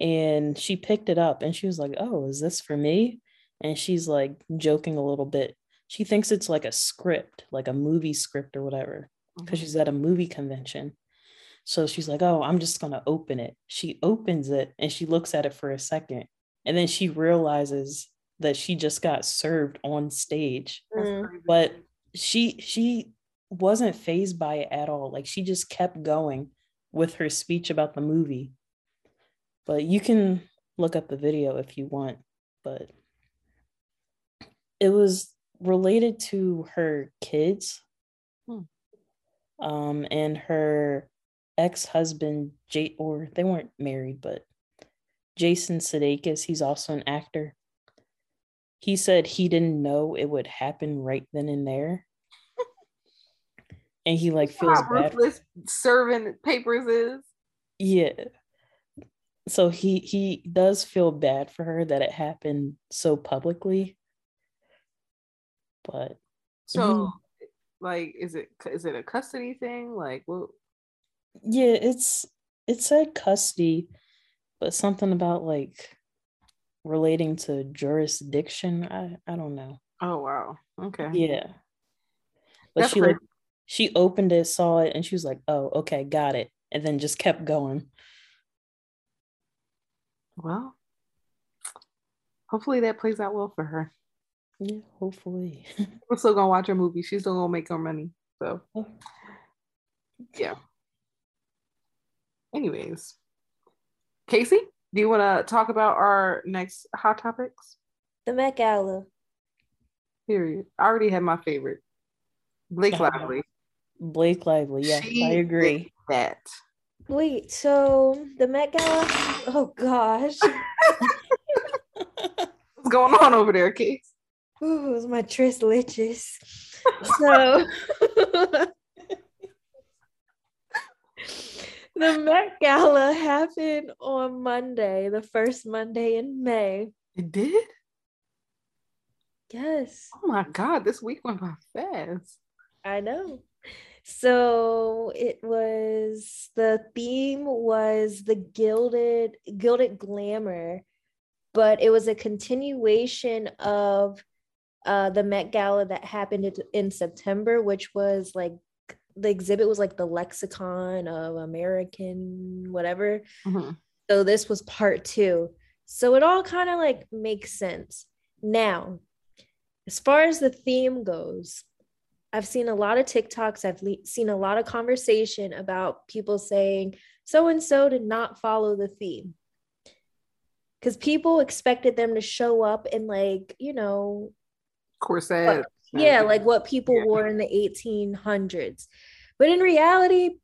and she picked it up and she was like, Oh, is this for me? And she's like joking a little bit. She thinks it's like a script, like a movie script or whatever, because Mhm. she's at a movie convention. So she's like, Oh, I'm just going to open it. She opens it and she looks at it for a second. And then she realizes that she just got served on stage Mm. crazy. but she she wasn't phased by it at all like she just kept going with her speech about the movie but you can look up the video if you want but it was related to her kids Hmm. um and her ex-husband Jay or they weren't married but Jason Sudeikis he's also an actor he said he didn't know it would happen right then and there. and he like feels How bad. ruthless serving papers is. Yeah. So he he does feel bad for her that it happened so publicly. But So, Mhm. like, is it is it a custody thing? Like, well, yeah, it's it said custody, but something about like relating to jurisdiction. I I don't know. oh wow, okay, Yeah. But That's she like she opened it, saw it, and she was like, "Oh, okay, got it," and then just kept going. Well, hopefully that plays out well for her. Yeah, hopefully. We're still gonna watch her movie. She's still gonna make her money. So, oh. yeah. Anyways, Casey, do you want to talk about our next hot topics? The Met Gala. Period. I already have my favorite. Blake. Lively. Blake Lively. Yes, She I agree. That. Wait, so the Met Gala? Oh gosh. What's going on over there, Case? Ooh, it was my tris liches. So the Met Gala happened on Monday, the first Monday in May. It did? Yes, Oh my God, this week went by fast. I know. So it was the theme was the gilded gilded glamour, but it was a continuation of uh the Met Gala that happened in, in September, which was like the exhibit was like the lexicon of American whatever. Mhm. So this was part two. So it all kind of like makes sense. Now, as far as the theme goes, I've seen a lot of TikToks, I've le- seen a lot of conversation about people saying so and so did not follow the theme. Because people expected them to show up in, like, you know, Corset. yeah, like what people Yeah. wore in the 1800s. But in reality,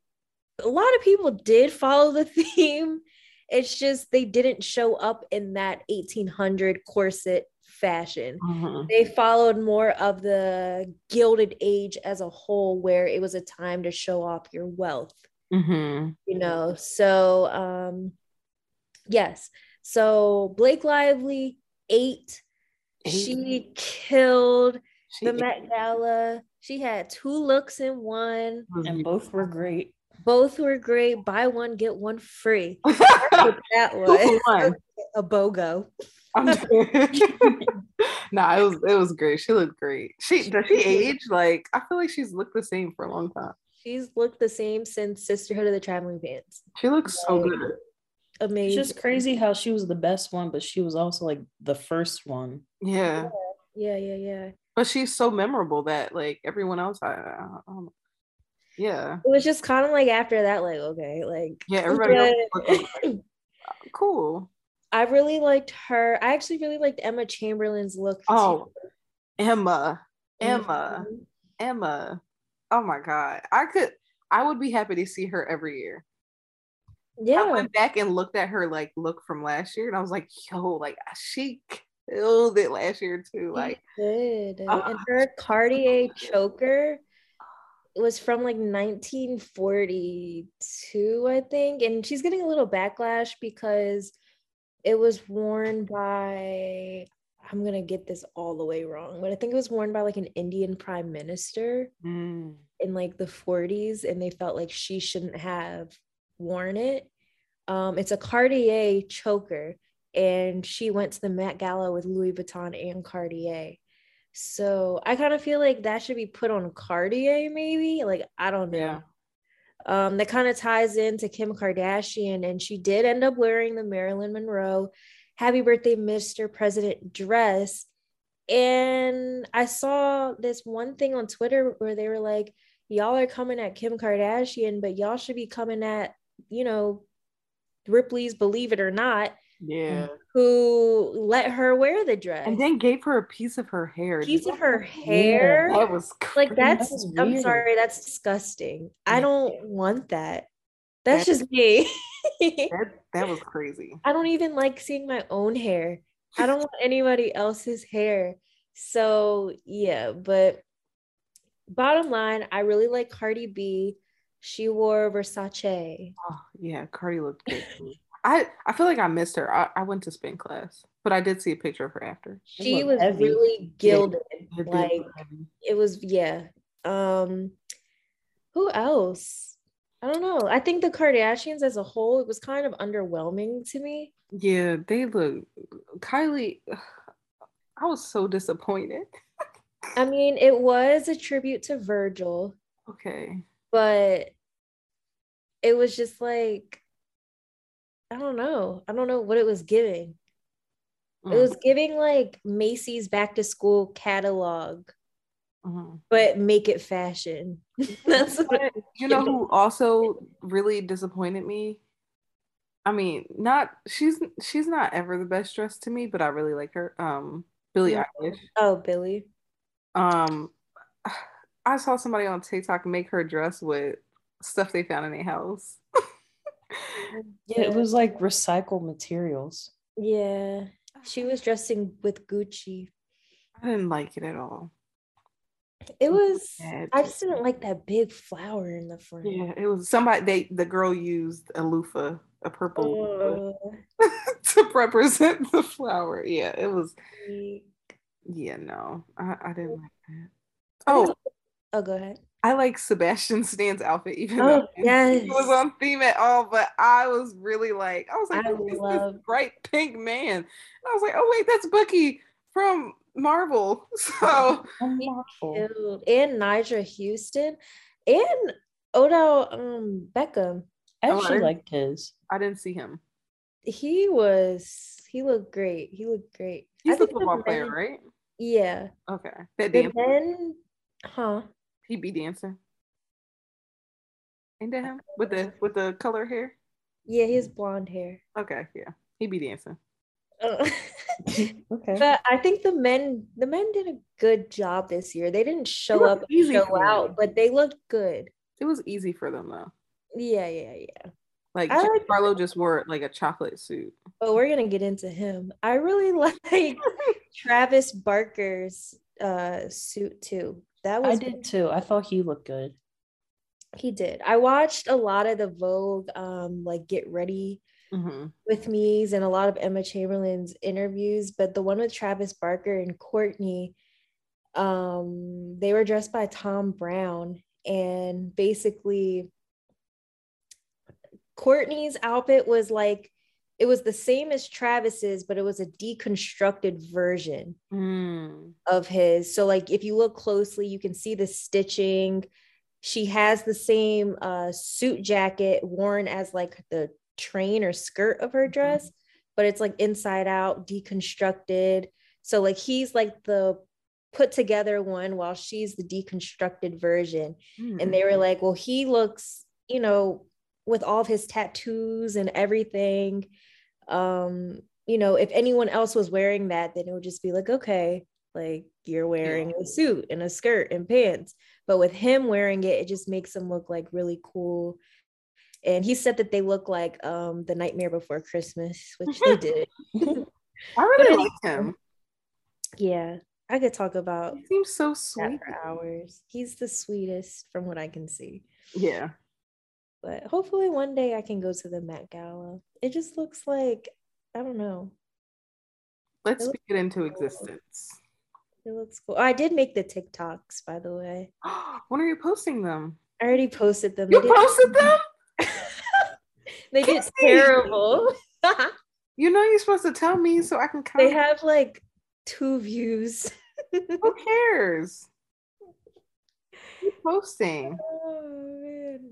a lot of people did follow the theme. It's just they didn't show up in that 1800 corset fashion. Mhm. They followed more of the Gilded Age as a whole, where it was a time to show off your wealth Mhm. you know so um yes so blake lively ate Ate. she killed She the met gala she had two looks in one And mm-hmm. both were great. both were great buy one get one free that was one. a bogo I'm dead. nah, it was it was great. She looked great. She does she age? Like I feel like she's looked the same for a long time. she's looked the same since sisterhood of the traveling pants She looks so Right. good. It's amazing just crazy how she was the best one, but she was also like the first one. Yeah, yeah yeah yeah but she's so memorable that like everyone else, I, I, I don't know. Yeah, it was just kind of like after that like okay like yeah. Everybody else but- looked cool. I really liked her. I actually really liked Emma Chamberlain's look. Oh, too. Emma, Emma, Mhm. Emma. Oh my god, I could. I would be happy to see her every year. Yeah I went back and looked at her like look from last year, and I was like, yo, like she killed it last year too. Like, did. Oh. and her Cartier choker was from like 1942, I think. And she's getting a little backlash because it was worn by, I'm going to get this all the way wrong, but I think it was worn by like an Indian prime minister. mm, in like the 40s and they felt like she shouldn't have worn it. Um, it's a Cartier choker, and she went to the Met Gala with Louis Vuitton and Cartier. So I kind of feel like that should be put on Cartier, maybe. Like I don't know. Yeah. Um, that kind of ties into Kim Kardashian, and she did end up wearing the Marilyn Monroe "Happy Birthday, Mr. President" dress. And I saw this one thing on Twitter where they were like, y'all are coming at Kim Kardashian, but y'all should be coming at, you know, Ripley's Believe It or Not, yeah. who let her wear the dress. And then gave her a piece of her hair. piece of her hair. That was Like crazy. that's was I'm sorry, that's disgusting. I don't want that. That's That- just me. that, that was crazy. I don't even like seeing my own hair. I don't want anybody else's hair. So yeah, but bottom line, I really like Cardi B. She wore Versace. Oh, yeah, Cardi looked good. Too. I I feel like I missed her. I, I went to spin class, but I did see a picture of her after. She was heavy. really gilded. It did Like heavy. it was, yeah. Um, who else? I don't know. I think the Kardashians as a whole, it was kind of underwhelming to me. yeah, they look. Kylie, I was so disappointed. I mean, it was a tribute to Virgil, Okay, but it was just like I don't know. I don't know what it was giving. It Mm, was giving like Macy's back to school catalog, mhm. but make it fashion. That's what You know who also really disappointed me? I mean, not she's she's not ever the best dressed to me, but I really like her. Um, Billie Yeah. Eilish. oh, Billy. Um, I saw somebody on TikTok make her dress with stuff they found in their house. Yeah, it was like recycled materials. Yeah. She was dressing with Gucci. I didn't like it at all. It was Bad. I just didn't like that big flower in the front. Yeah, it was somebody. They the girl used a loofah, a purple Uh, to represent the flower. Yeah, it was. Yeah, no, I, I didn't like that. Oh, oh, go ahead. I like Sebastian Stan's outfit, even Oh, though yes. it was on theme at all. But I was really like, I was like, I "Who is love- this bright pink man? And I was like, oh wait, that's Bucky from Marvel. So I'm Me mindful. Killed. And Nigel Houston and Odell um, Beckham. I Oh, I actually liked his. I didn't see him. He was he looked great. He looked great. He's a football player, men- right? Yeah. Okay, that The men, huh? He be dancing. Ain't that him with the with the color hair? Yeah, he has blonde hair. Okay, yeah, he be dancing. Uh, Okay. but I think the men the men did a good job this year. They didn't show up easy and for show them. out, but they looked good. It was easy for them though. Yeah, yeah, yeah. Like I like- Harlow just wore like a chocolate suit. But we're gonna get into him. I really like Travis Barker's uh suit too. That was I did too. I thought he looked good. he did. I watched a lot of the Vogue um like get ready Mhm. with me's and a lot of Emma Chamberlain's interviews, but the one with Travis Barker and Kourtney, um, they were dressed by Thom Browne, and basically, Kourtney's outfit was like it was the same as Travis's, but it was a deconstructed version Mm. of his. So like if you look closely, you can see the stitching. She has the same uh, suit jacket worn as like the train or skirt of her dress, but it's like inside out, deconstructed. So like he's like the put together one while she's the deconstructed version. Mm. And they were like, well, he looks, you know, with all of his tattoos and everything. Um, you know, if anyone else was wearing that, then it would just be like, okay, like you're wearing a suit and a skirt and pants. But with him wearing it, it just makes him look like really cool. And he said that they look like um the Nightmare Before Christmas, which they did. I really But liked him. yeah, I could talk about He seems so sweet. for hours. He's the sweetest from what I can see. Yeah. But hopefully one day I can go to the Met Gala. It just looks like I don't know. Let's It speak it into existence. It looks cool. I did make the TikToks, by the way. when are you posting them? I already posted them. You They posted them? they did terrible. You know you're supposed to tell me so I can count. they have like two views. Who cares? Keep posting. oh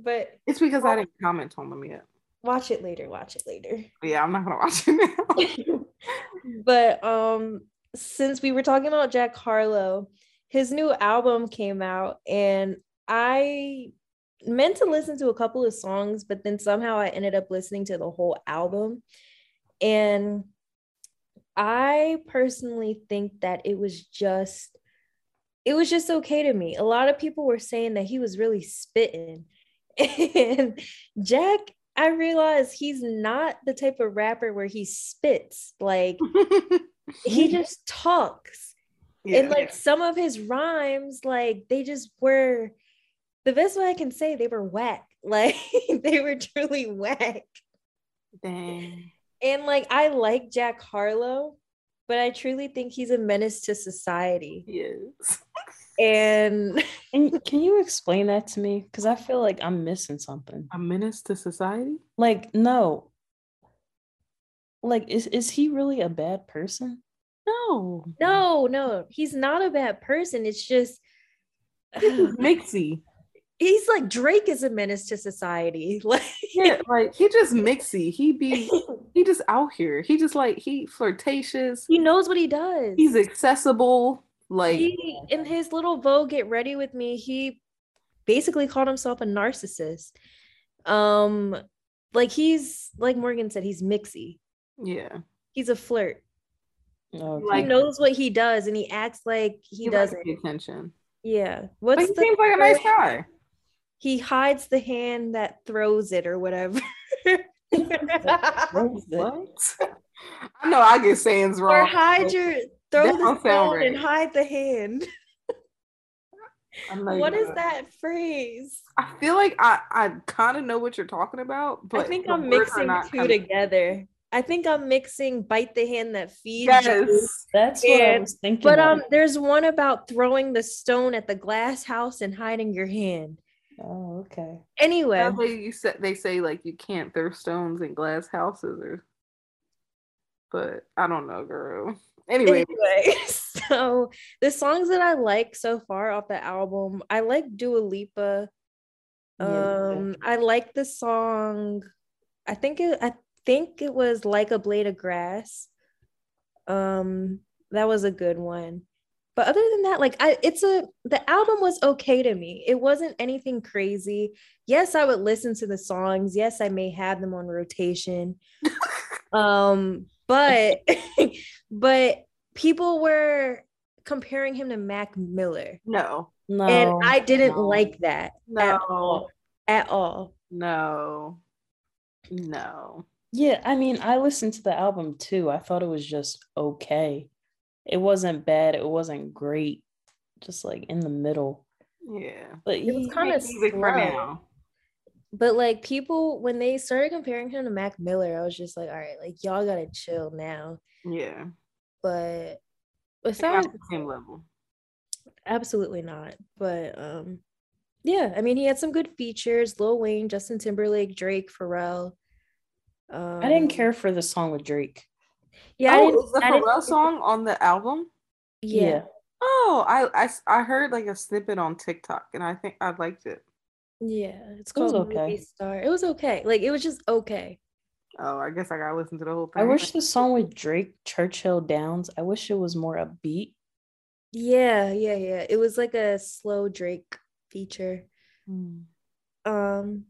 But It's because I didn't comment on them yet. watch it later. Watch it later. Yeah, I'm not gonna watch it now. but um since we were talking about Jack Harlow, his new album came out and I meant to listen to a couple of songs, but then somehow I ended up listening to the whole album. And I personally think that it was just it was just okay to me. A lot of people were saying that he was really spitting. And Jack, I realize he's not the type of rapper where he spits. Like he just talks. Yeah. And like some of his rhymes, like they just were the best way I can say they were whack. Like they were truly whack. Dang. And like I like Jack Harlow, but I truly think he's a menace to society. Yes. And And can you explain that to me? Because I feel like I'm missing something. A menace to society? Like, no. Like, is is he really a bad person? No. no, no, he's not a bad person. It's just Mixy. he's like Drake is a menace to society. Like Yeah, like he just mixy. He be he just out here. He just like he flirtatious. he knows what he does. He's accessible. Like he in his little Vogue Get Ready with Me, he basically called himself a narcissist. Um, like he's like Morgan said, he's mixy. yeah. He's a flirt. Okay. he knows what he does and he acts like he, He doesn't. the attention. Yeah. But What's he the seems like a nice guy. he hides the hand that throws it or whatever. What is it? What? I know I get sayings wrong. or hide your throw that the don't sound stone and hide the hand. I'm not What even is gonna- that phrase? I feel like I, I kind of know what you're talking about, but I think I'm mixing not two coming- together. I think I'm mixing bite the hand that feeds you. Yes. That's what I was thinking. But of. um there's one about throwing the stone at the glass house and hiding your hand. oh, okay. Anyway, Now they you said they say like you can't throw stones in glass houses or but I don't know, girl. Anyway, anyway, so the songs that I like so far off the album, I like Dua Lipa. Yeah. Um, I like the song. I think it. I think it was like a blade of grass. Um, that was a good one. But other than that, like I, it's a the album was okay to me. It wasn't anything crazy. Yes, I would listen to the songs. Yes, I may have them on rotation. um, but but people were comparing him to Mac Miller, no, No. and I didn't no. like that at all. no, At all. no, no. Yeah, I mean, I listened to the album too. I thought it was just okay. It wasn't bad. It wasn't great. Just like in the middle. Yeah. But It was kind of Make music for now. But like people, when they started comparing him to Mac Miller, I was just like, all right, like y'all gotta chill now. Yeah. But It's not besides, the same level. absolutely not. But um, yeah, I mean, he had some good features: Lil Wayne, Justin Timberlake, Drake, Pharrell. Um, I didn't care for the song with Drake. Yeah, I oh, didn't, the I didn't- Pharrell song on the album? Yeah, Oh, I, I I heard like a snippet on TikTok and I think I liked it. Yeah, it's It called okay. Movie Star. It was okay. Like it was just okay. Oh, I guess I gotta listen to the whole thing. I wish the song with Drake, Churchill Downs, I wish it was more upbeat. Yeah, yeah, yeah. It was like a slow Drake feature. Hmm. Um,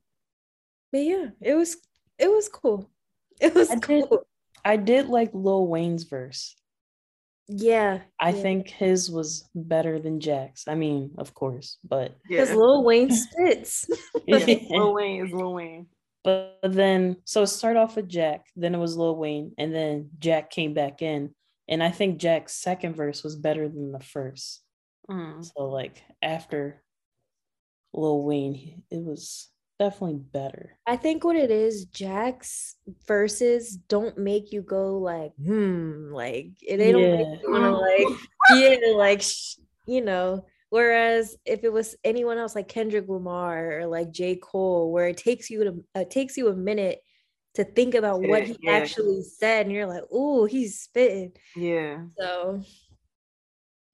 but yeah, it was it was cool. It was I did- cool. I did like Lil Wayne's verse. Yeah, I yeah. think his was better than Jack's. I mean, of course, but because Yeah. Lil Wayne spits. Lil Wayne is Lil Wayne. But then, so it started off with Jack, then it was Lil Wayne, and then Jack came back in. And I think Jack's second verse was better than the first. Mm. So, like, after Lil Wayne, it was definitely better. I think what it is, Jack's verses don't make you go like, hmm, like they don't Yeah. make you want to like, yeah, like sh- you know. Whereas if it was anyone else like Kendrick Lamar or like J. Cole, where it takes you to uh, takes you a minute to think about what he yeah. actually said, and you're like, oh, he's spitting. Yeah. So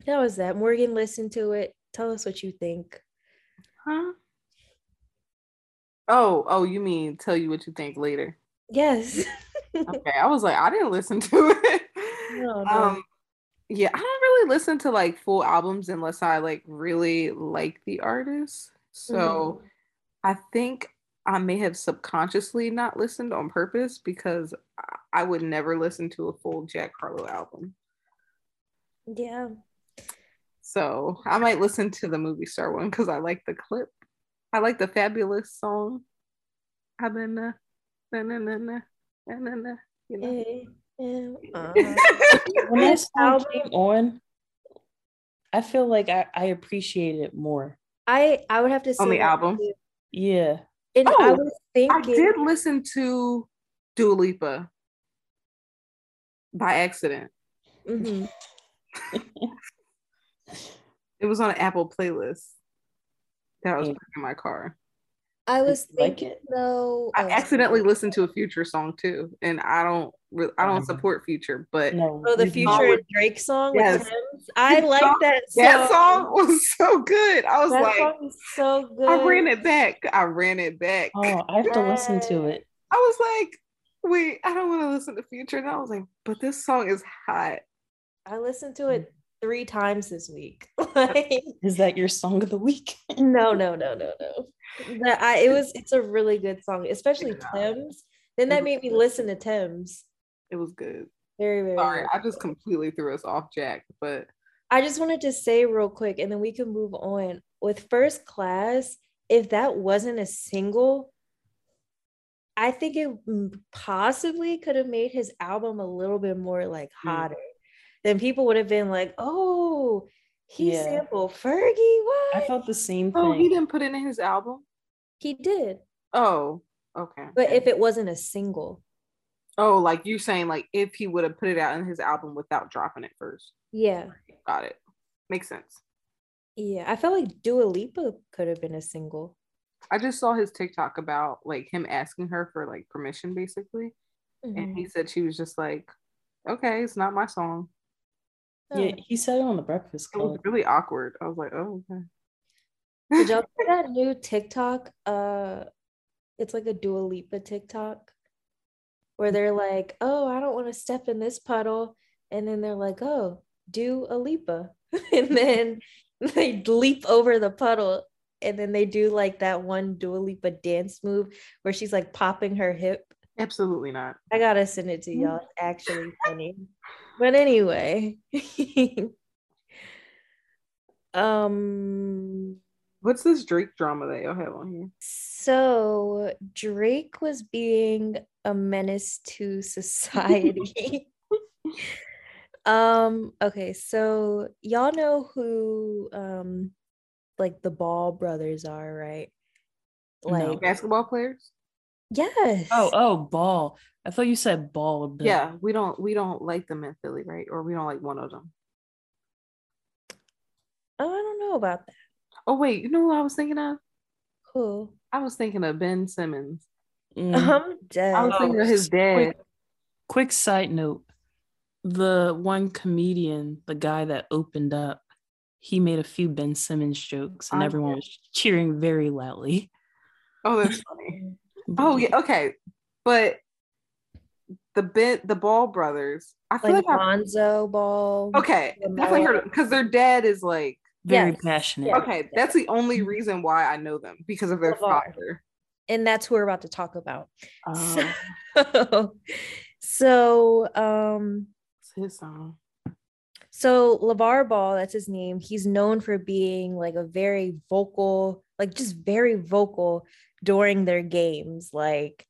that was that. Morgan, listen to it. Tell us what you think. Huh? Oh, oh, you mean tell you what you think later? Yes. Okay, I was like, I didn't listen to it. No, no. Um, yeah, I don't really listen to like full albums unless I like really like the artist. So I think I may have subconsciously not listened on purpose because I- I would never listen to a full Jack Harlow album. yeah. So I might listen to the movie star one because I like the clip. I like the fabulous song. I've been uh, na na na na na na na. You know. When that This song album- came on, I feel like I, I appreciate it more. I I would have to say On the album? too. Yeah. And I Oh, was I did listen to Dua Lipa by accident. Mhm. It was on an Apple playlist that I was Yeah. in my car. I was you like thinking it? though I oh, accidentally listened to a Future song too, and I don't re- I don't Um, support Future, but No. Oh, the Future Drake song yes. Tems? I like that song. that song was so good. I was That like, song is so good. I ran it back. I ran it back. Oh, I have to listen to it. I was like, wait, I don't want to listen to Future. And I was like, but this song is hot. I listened to it three times this week. like, Is that your song of the week? no, no, no, no, no. That I it was it's a really good song, especially. Tems. Then that made me listen to Tems. It was good. Very, very. Sorry, very I just completely threw us off, Jack. But I just wanted to say real quick, and then we can move on. With first class, if that wasn't a single, I think it possibly could have made his album a little bit more like Mm. Hotter. Then people would have been like, "Oh, he Yeah. sampled Fergie." What? I felt the same thing. oh, he didn't put it in his album. he did, Oh, okay. but if it wasn't a single, oh, like you saying, like if he would have put it out in his album without dropping it first. yeah, Got it. Makes sense. yeah, I felt like Dua Lipa could have been a single. I just saw his TikTok about like him asking her for like permission, basically, and Mhm. he said she was just like, "Okay, it's not my song." Yeah, he said it on the Breakfast It was really awkward. I was like, "Oh, okay." Did y'all see that new TikTok? Uh, it's like a Dua Lipa TikTok where they're like, "Oh, I don't want to step in this puddle," and then they're like, "Oh, do a Lipa," and then they leap over the puddle, and then they do like that one Dua Lipa dance move where she's like popping her hip. Absolutely not. I gotta send it to y'all. It's actually funny. But anyway, um. What's this Drake drama that y'all have on here? So Drake was being a menace to society. um, okay, so y'all know who um like the Ball brothers are, right? No. Like Basketball players? Yes. Oh, oh, ball. I thought you said bald. Yeah, we don't we don't like them in Philly, right? Or we don't like one of them. Oh, I don't know about that. Oh wait, you know what I was thinking of? Who? I was thinking of Ben Simmons. Mm. I'm dead. I was Oh, thinking of his dad. quick, quick side note the one comedian, the guy that opened up, he made a few Ben Simmons jokes and I everyone did. was cheering very loudly. Oh, that's funny. But Oh yeah, okay. But the bit the Ball brothers, I feel like like, I Lonzo Ball. okay, definitely heard because their dad is like Very Yes, passionate. yes. okay, that's the only reason why I know them because of their LaVar. father. And that's who we're about to talk about. Oh, So, so um it's his song. So LaVar Ball, that's his name. He's known for being like a very vocal, like just very vocal during their games, like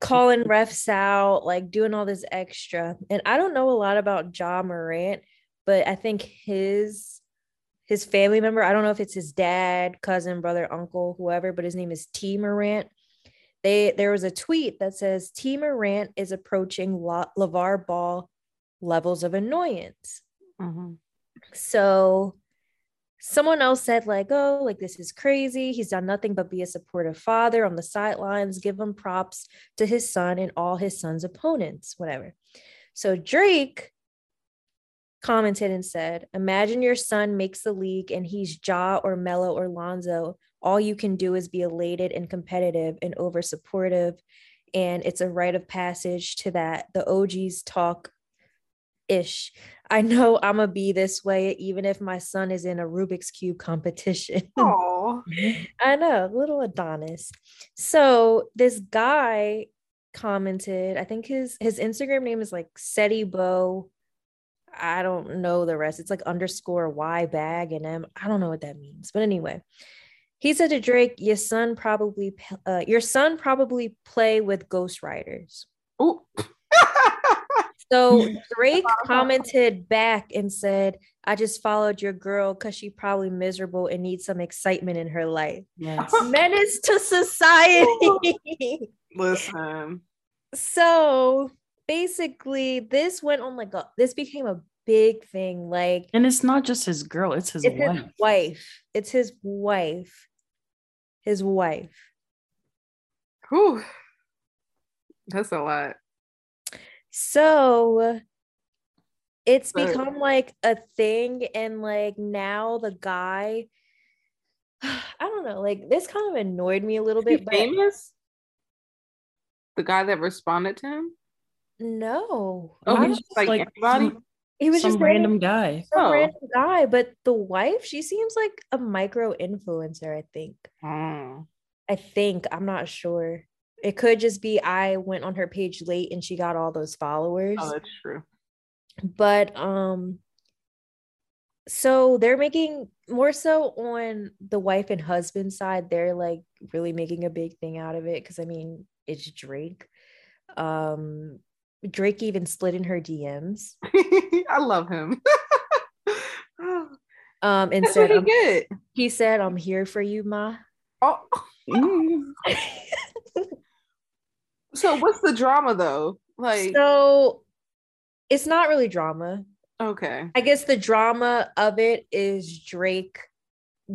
calling refs out, like doing all this extra. And I don't know a lot about Ja Morant, but I think his his family member, I don't know if it's his dad, cousin, brother, uncle, whoever, but his name is Tee Morant. They there was a tweet that says Tee Morant is approaching La- LaVar Ball levels of annoyance. Mhm. So someone else said, like, oh, like this is crazy. He's done nothing but be a supportive father on the sidelines, give him props to his son and all his son's opponents, whatever. So Drake commented and said, Imagine your son makes the league and he's Ja or Melo or Lonzo. All you can do is be elated and competitive and over supportive. And it's a rite of passage to that. The OGs talk ish. I know I'm gonna be this way even if my son is in a Rubik's Cube competition. Oh, I know, little Adonis. So this guy commented, I think his his Instagram name is like Seti Bo. I don't know the rest. It's like underscore Y bag and M. I don't know what that means. But anyway, he said to Drake, "Your son probably uh, your son probably play with ghostwriters." oh. So Drake commented back and said, I just followed your girl because she probably miserable and needs some excitement in her life. Yes. Menace to society. Listen, so basically, this went on like a this became a big thing. Like And it's not just his girl, it's his it's wife. his wife. It's his wife. His wife. Whew. that's a lot. So it's So- become like a thing, and like now the guy, I don't know, like this kind of annoyed me a little Is bit, but famous? The guy that responded to him? no, Oh, I he's just like like anybody? some, he was some just random random, guy. some Oh. random guy, but the wife, she seems like a micro influencer. I think. Oh. I think I'm not sure. It could just be I went on her page late and she got all those followers. Oh, that's true. But um so they're making more so on the wife and husband side, they're like really making a big thing out of it because I mean, it's Drake. Um Drake even slid in her DMs. I love him. um and That's said what um, he he said, I'm here for you, Ma. Oh, Mm. So what's the drama though? Like, so it's not really drama. okay, I guess the drama of it is Drake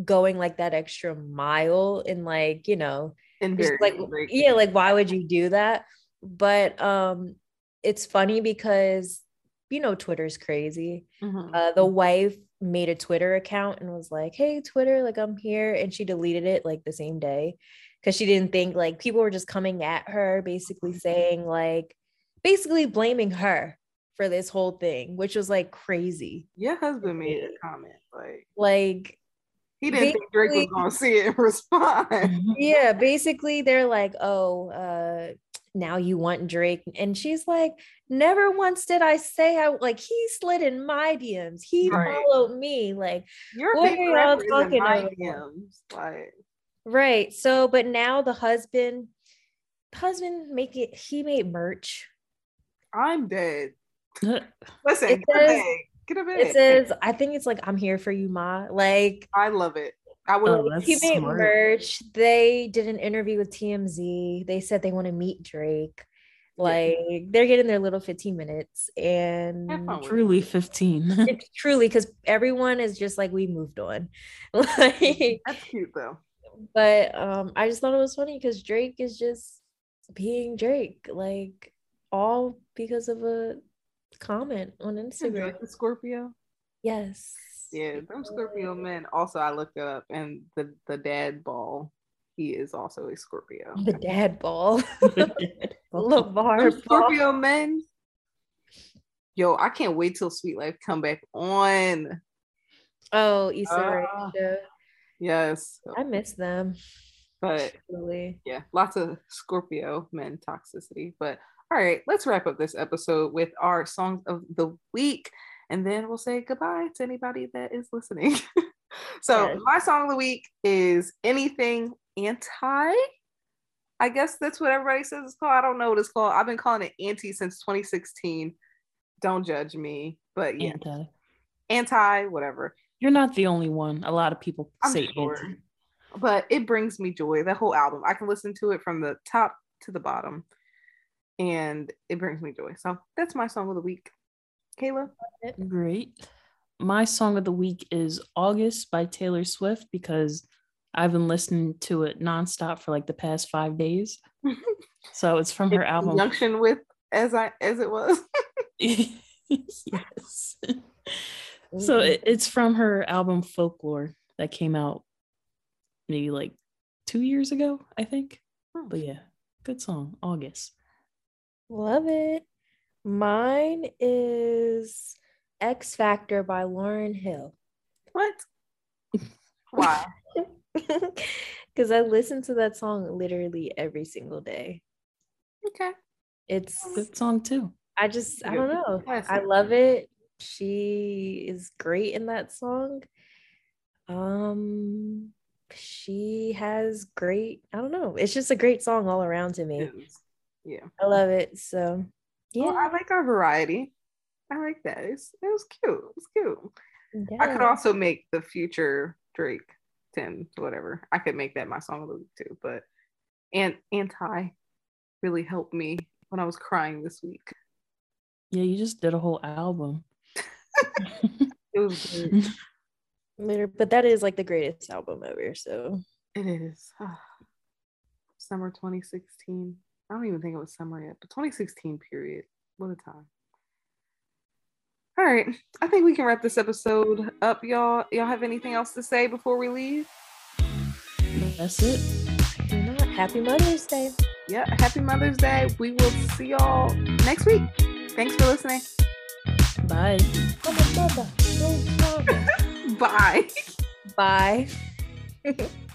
going like that extra mile and like, you know, and just like Drake. yeah, like why would you do that? But um it's funny because you know Twitter's crazy. Mhm. Uh the wife made a Twitter account and was like, "Hey Twitter, like I'm here." And she deleted it like the same day cuz she didn't think like people were just coming at her basically saying like basically blaming her for this whole thing, which was like crazy. Your husband made a comment like Like he didn't think Drake was gonna see it and respond. Yeah basically they're like oh uh now you want drake and she's like never once did i say i like he slid in my dms he Right. followed me like You're What big are y'all talking about? DMs. Like, right so but now the husband husband make it he made merch I'm dead. Listen, It get says- bag. Get a bag. it says i think it's like i'm here for you ma like I love it. I would. Oh, that's he made smart. merch they did an interview with tmz they said they want to meet drake like they're getting their little 15 minutes and Have fun with Truly 15. truly because everyone is just like we moved on like That's cute though. But um i just thought it was funny because drake is just being drake like all because of a comment on instagram Scorpio. yes Yeah, them Scorpio men. Also, I looked it up, and the the dad ball, he is also a Scorpio. the dad ball LaVar ball Scorpio men. Yo, I can't wait till Sweet Life come back on. oh Issa show. Yes, i miss them but really yeah, lots of Scorpio men toxicity. But all right, let's wrap up this episode with our songs of the week, and then we'll say goodbye to anybody that is listening. so Yes. my song of the week is anything anti. I guess that's what everybody says it's called. I don't know what it's called. I've been calling it anti since 2016. Don't judge me, but yeah, Anti. anti, whatever. You're not the only one. A lot of people I'm say sure. anti. But it brings me joy. The whole album. I can listen to it from the top to the bottom. And it brings me joy. So that's my song of the week. Kayla. Great. My song of the week is August by Taylor Swift because I've been listening to it nonstop for like the past five days. So it's from her In album. conjunction with as I as it was. yes. So it, it's from her album Folklore that came out maybe like two years ago, I think. Hmm. But yeah, good song, August. Love it. Mine is X Factor by Lauryn Hill. What? Why? Because I listen to that song literally every single day. Okay. It's, Good song too. I just, I don't know. I love it. She is great in that song. Um, she has great, I don't know. It's just a great song all around to me. Yeah. I love it. So, yeah. Well, I like our variety. I like that. It's, it was cute. It's was cute. I could also make the future Drake 10, whatever. I could make that my song of the week too. But and anti really helped me when I was crying this week. Yeah, you just did a whole album. It was great. Liter- But that is like the greatest album ever. So, it is. Summer 2016. I don't even think it was summer yet, but 2016 period. What a time. All right. I think we can wrap this episode up, y'all. Y'all have anything else to say before we leave? That's it. happy Mother's Day. Yeah, happy Mother's Day. We will see y'all next week. Thanks for listening. Bye. My mother. Mother. Bye. Bye.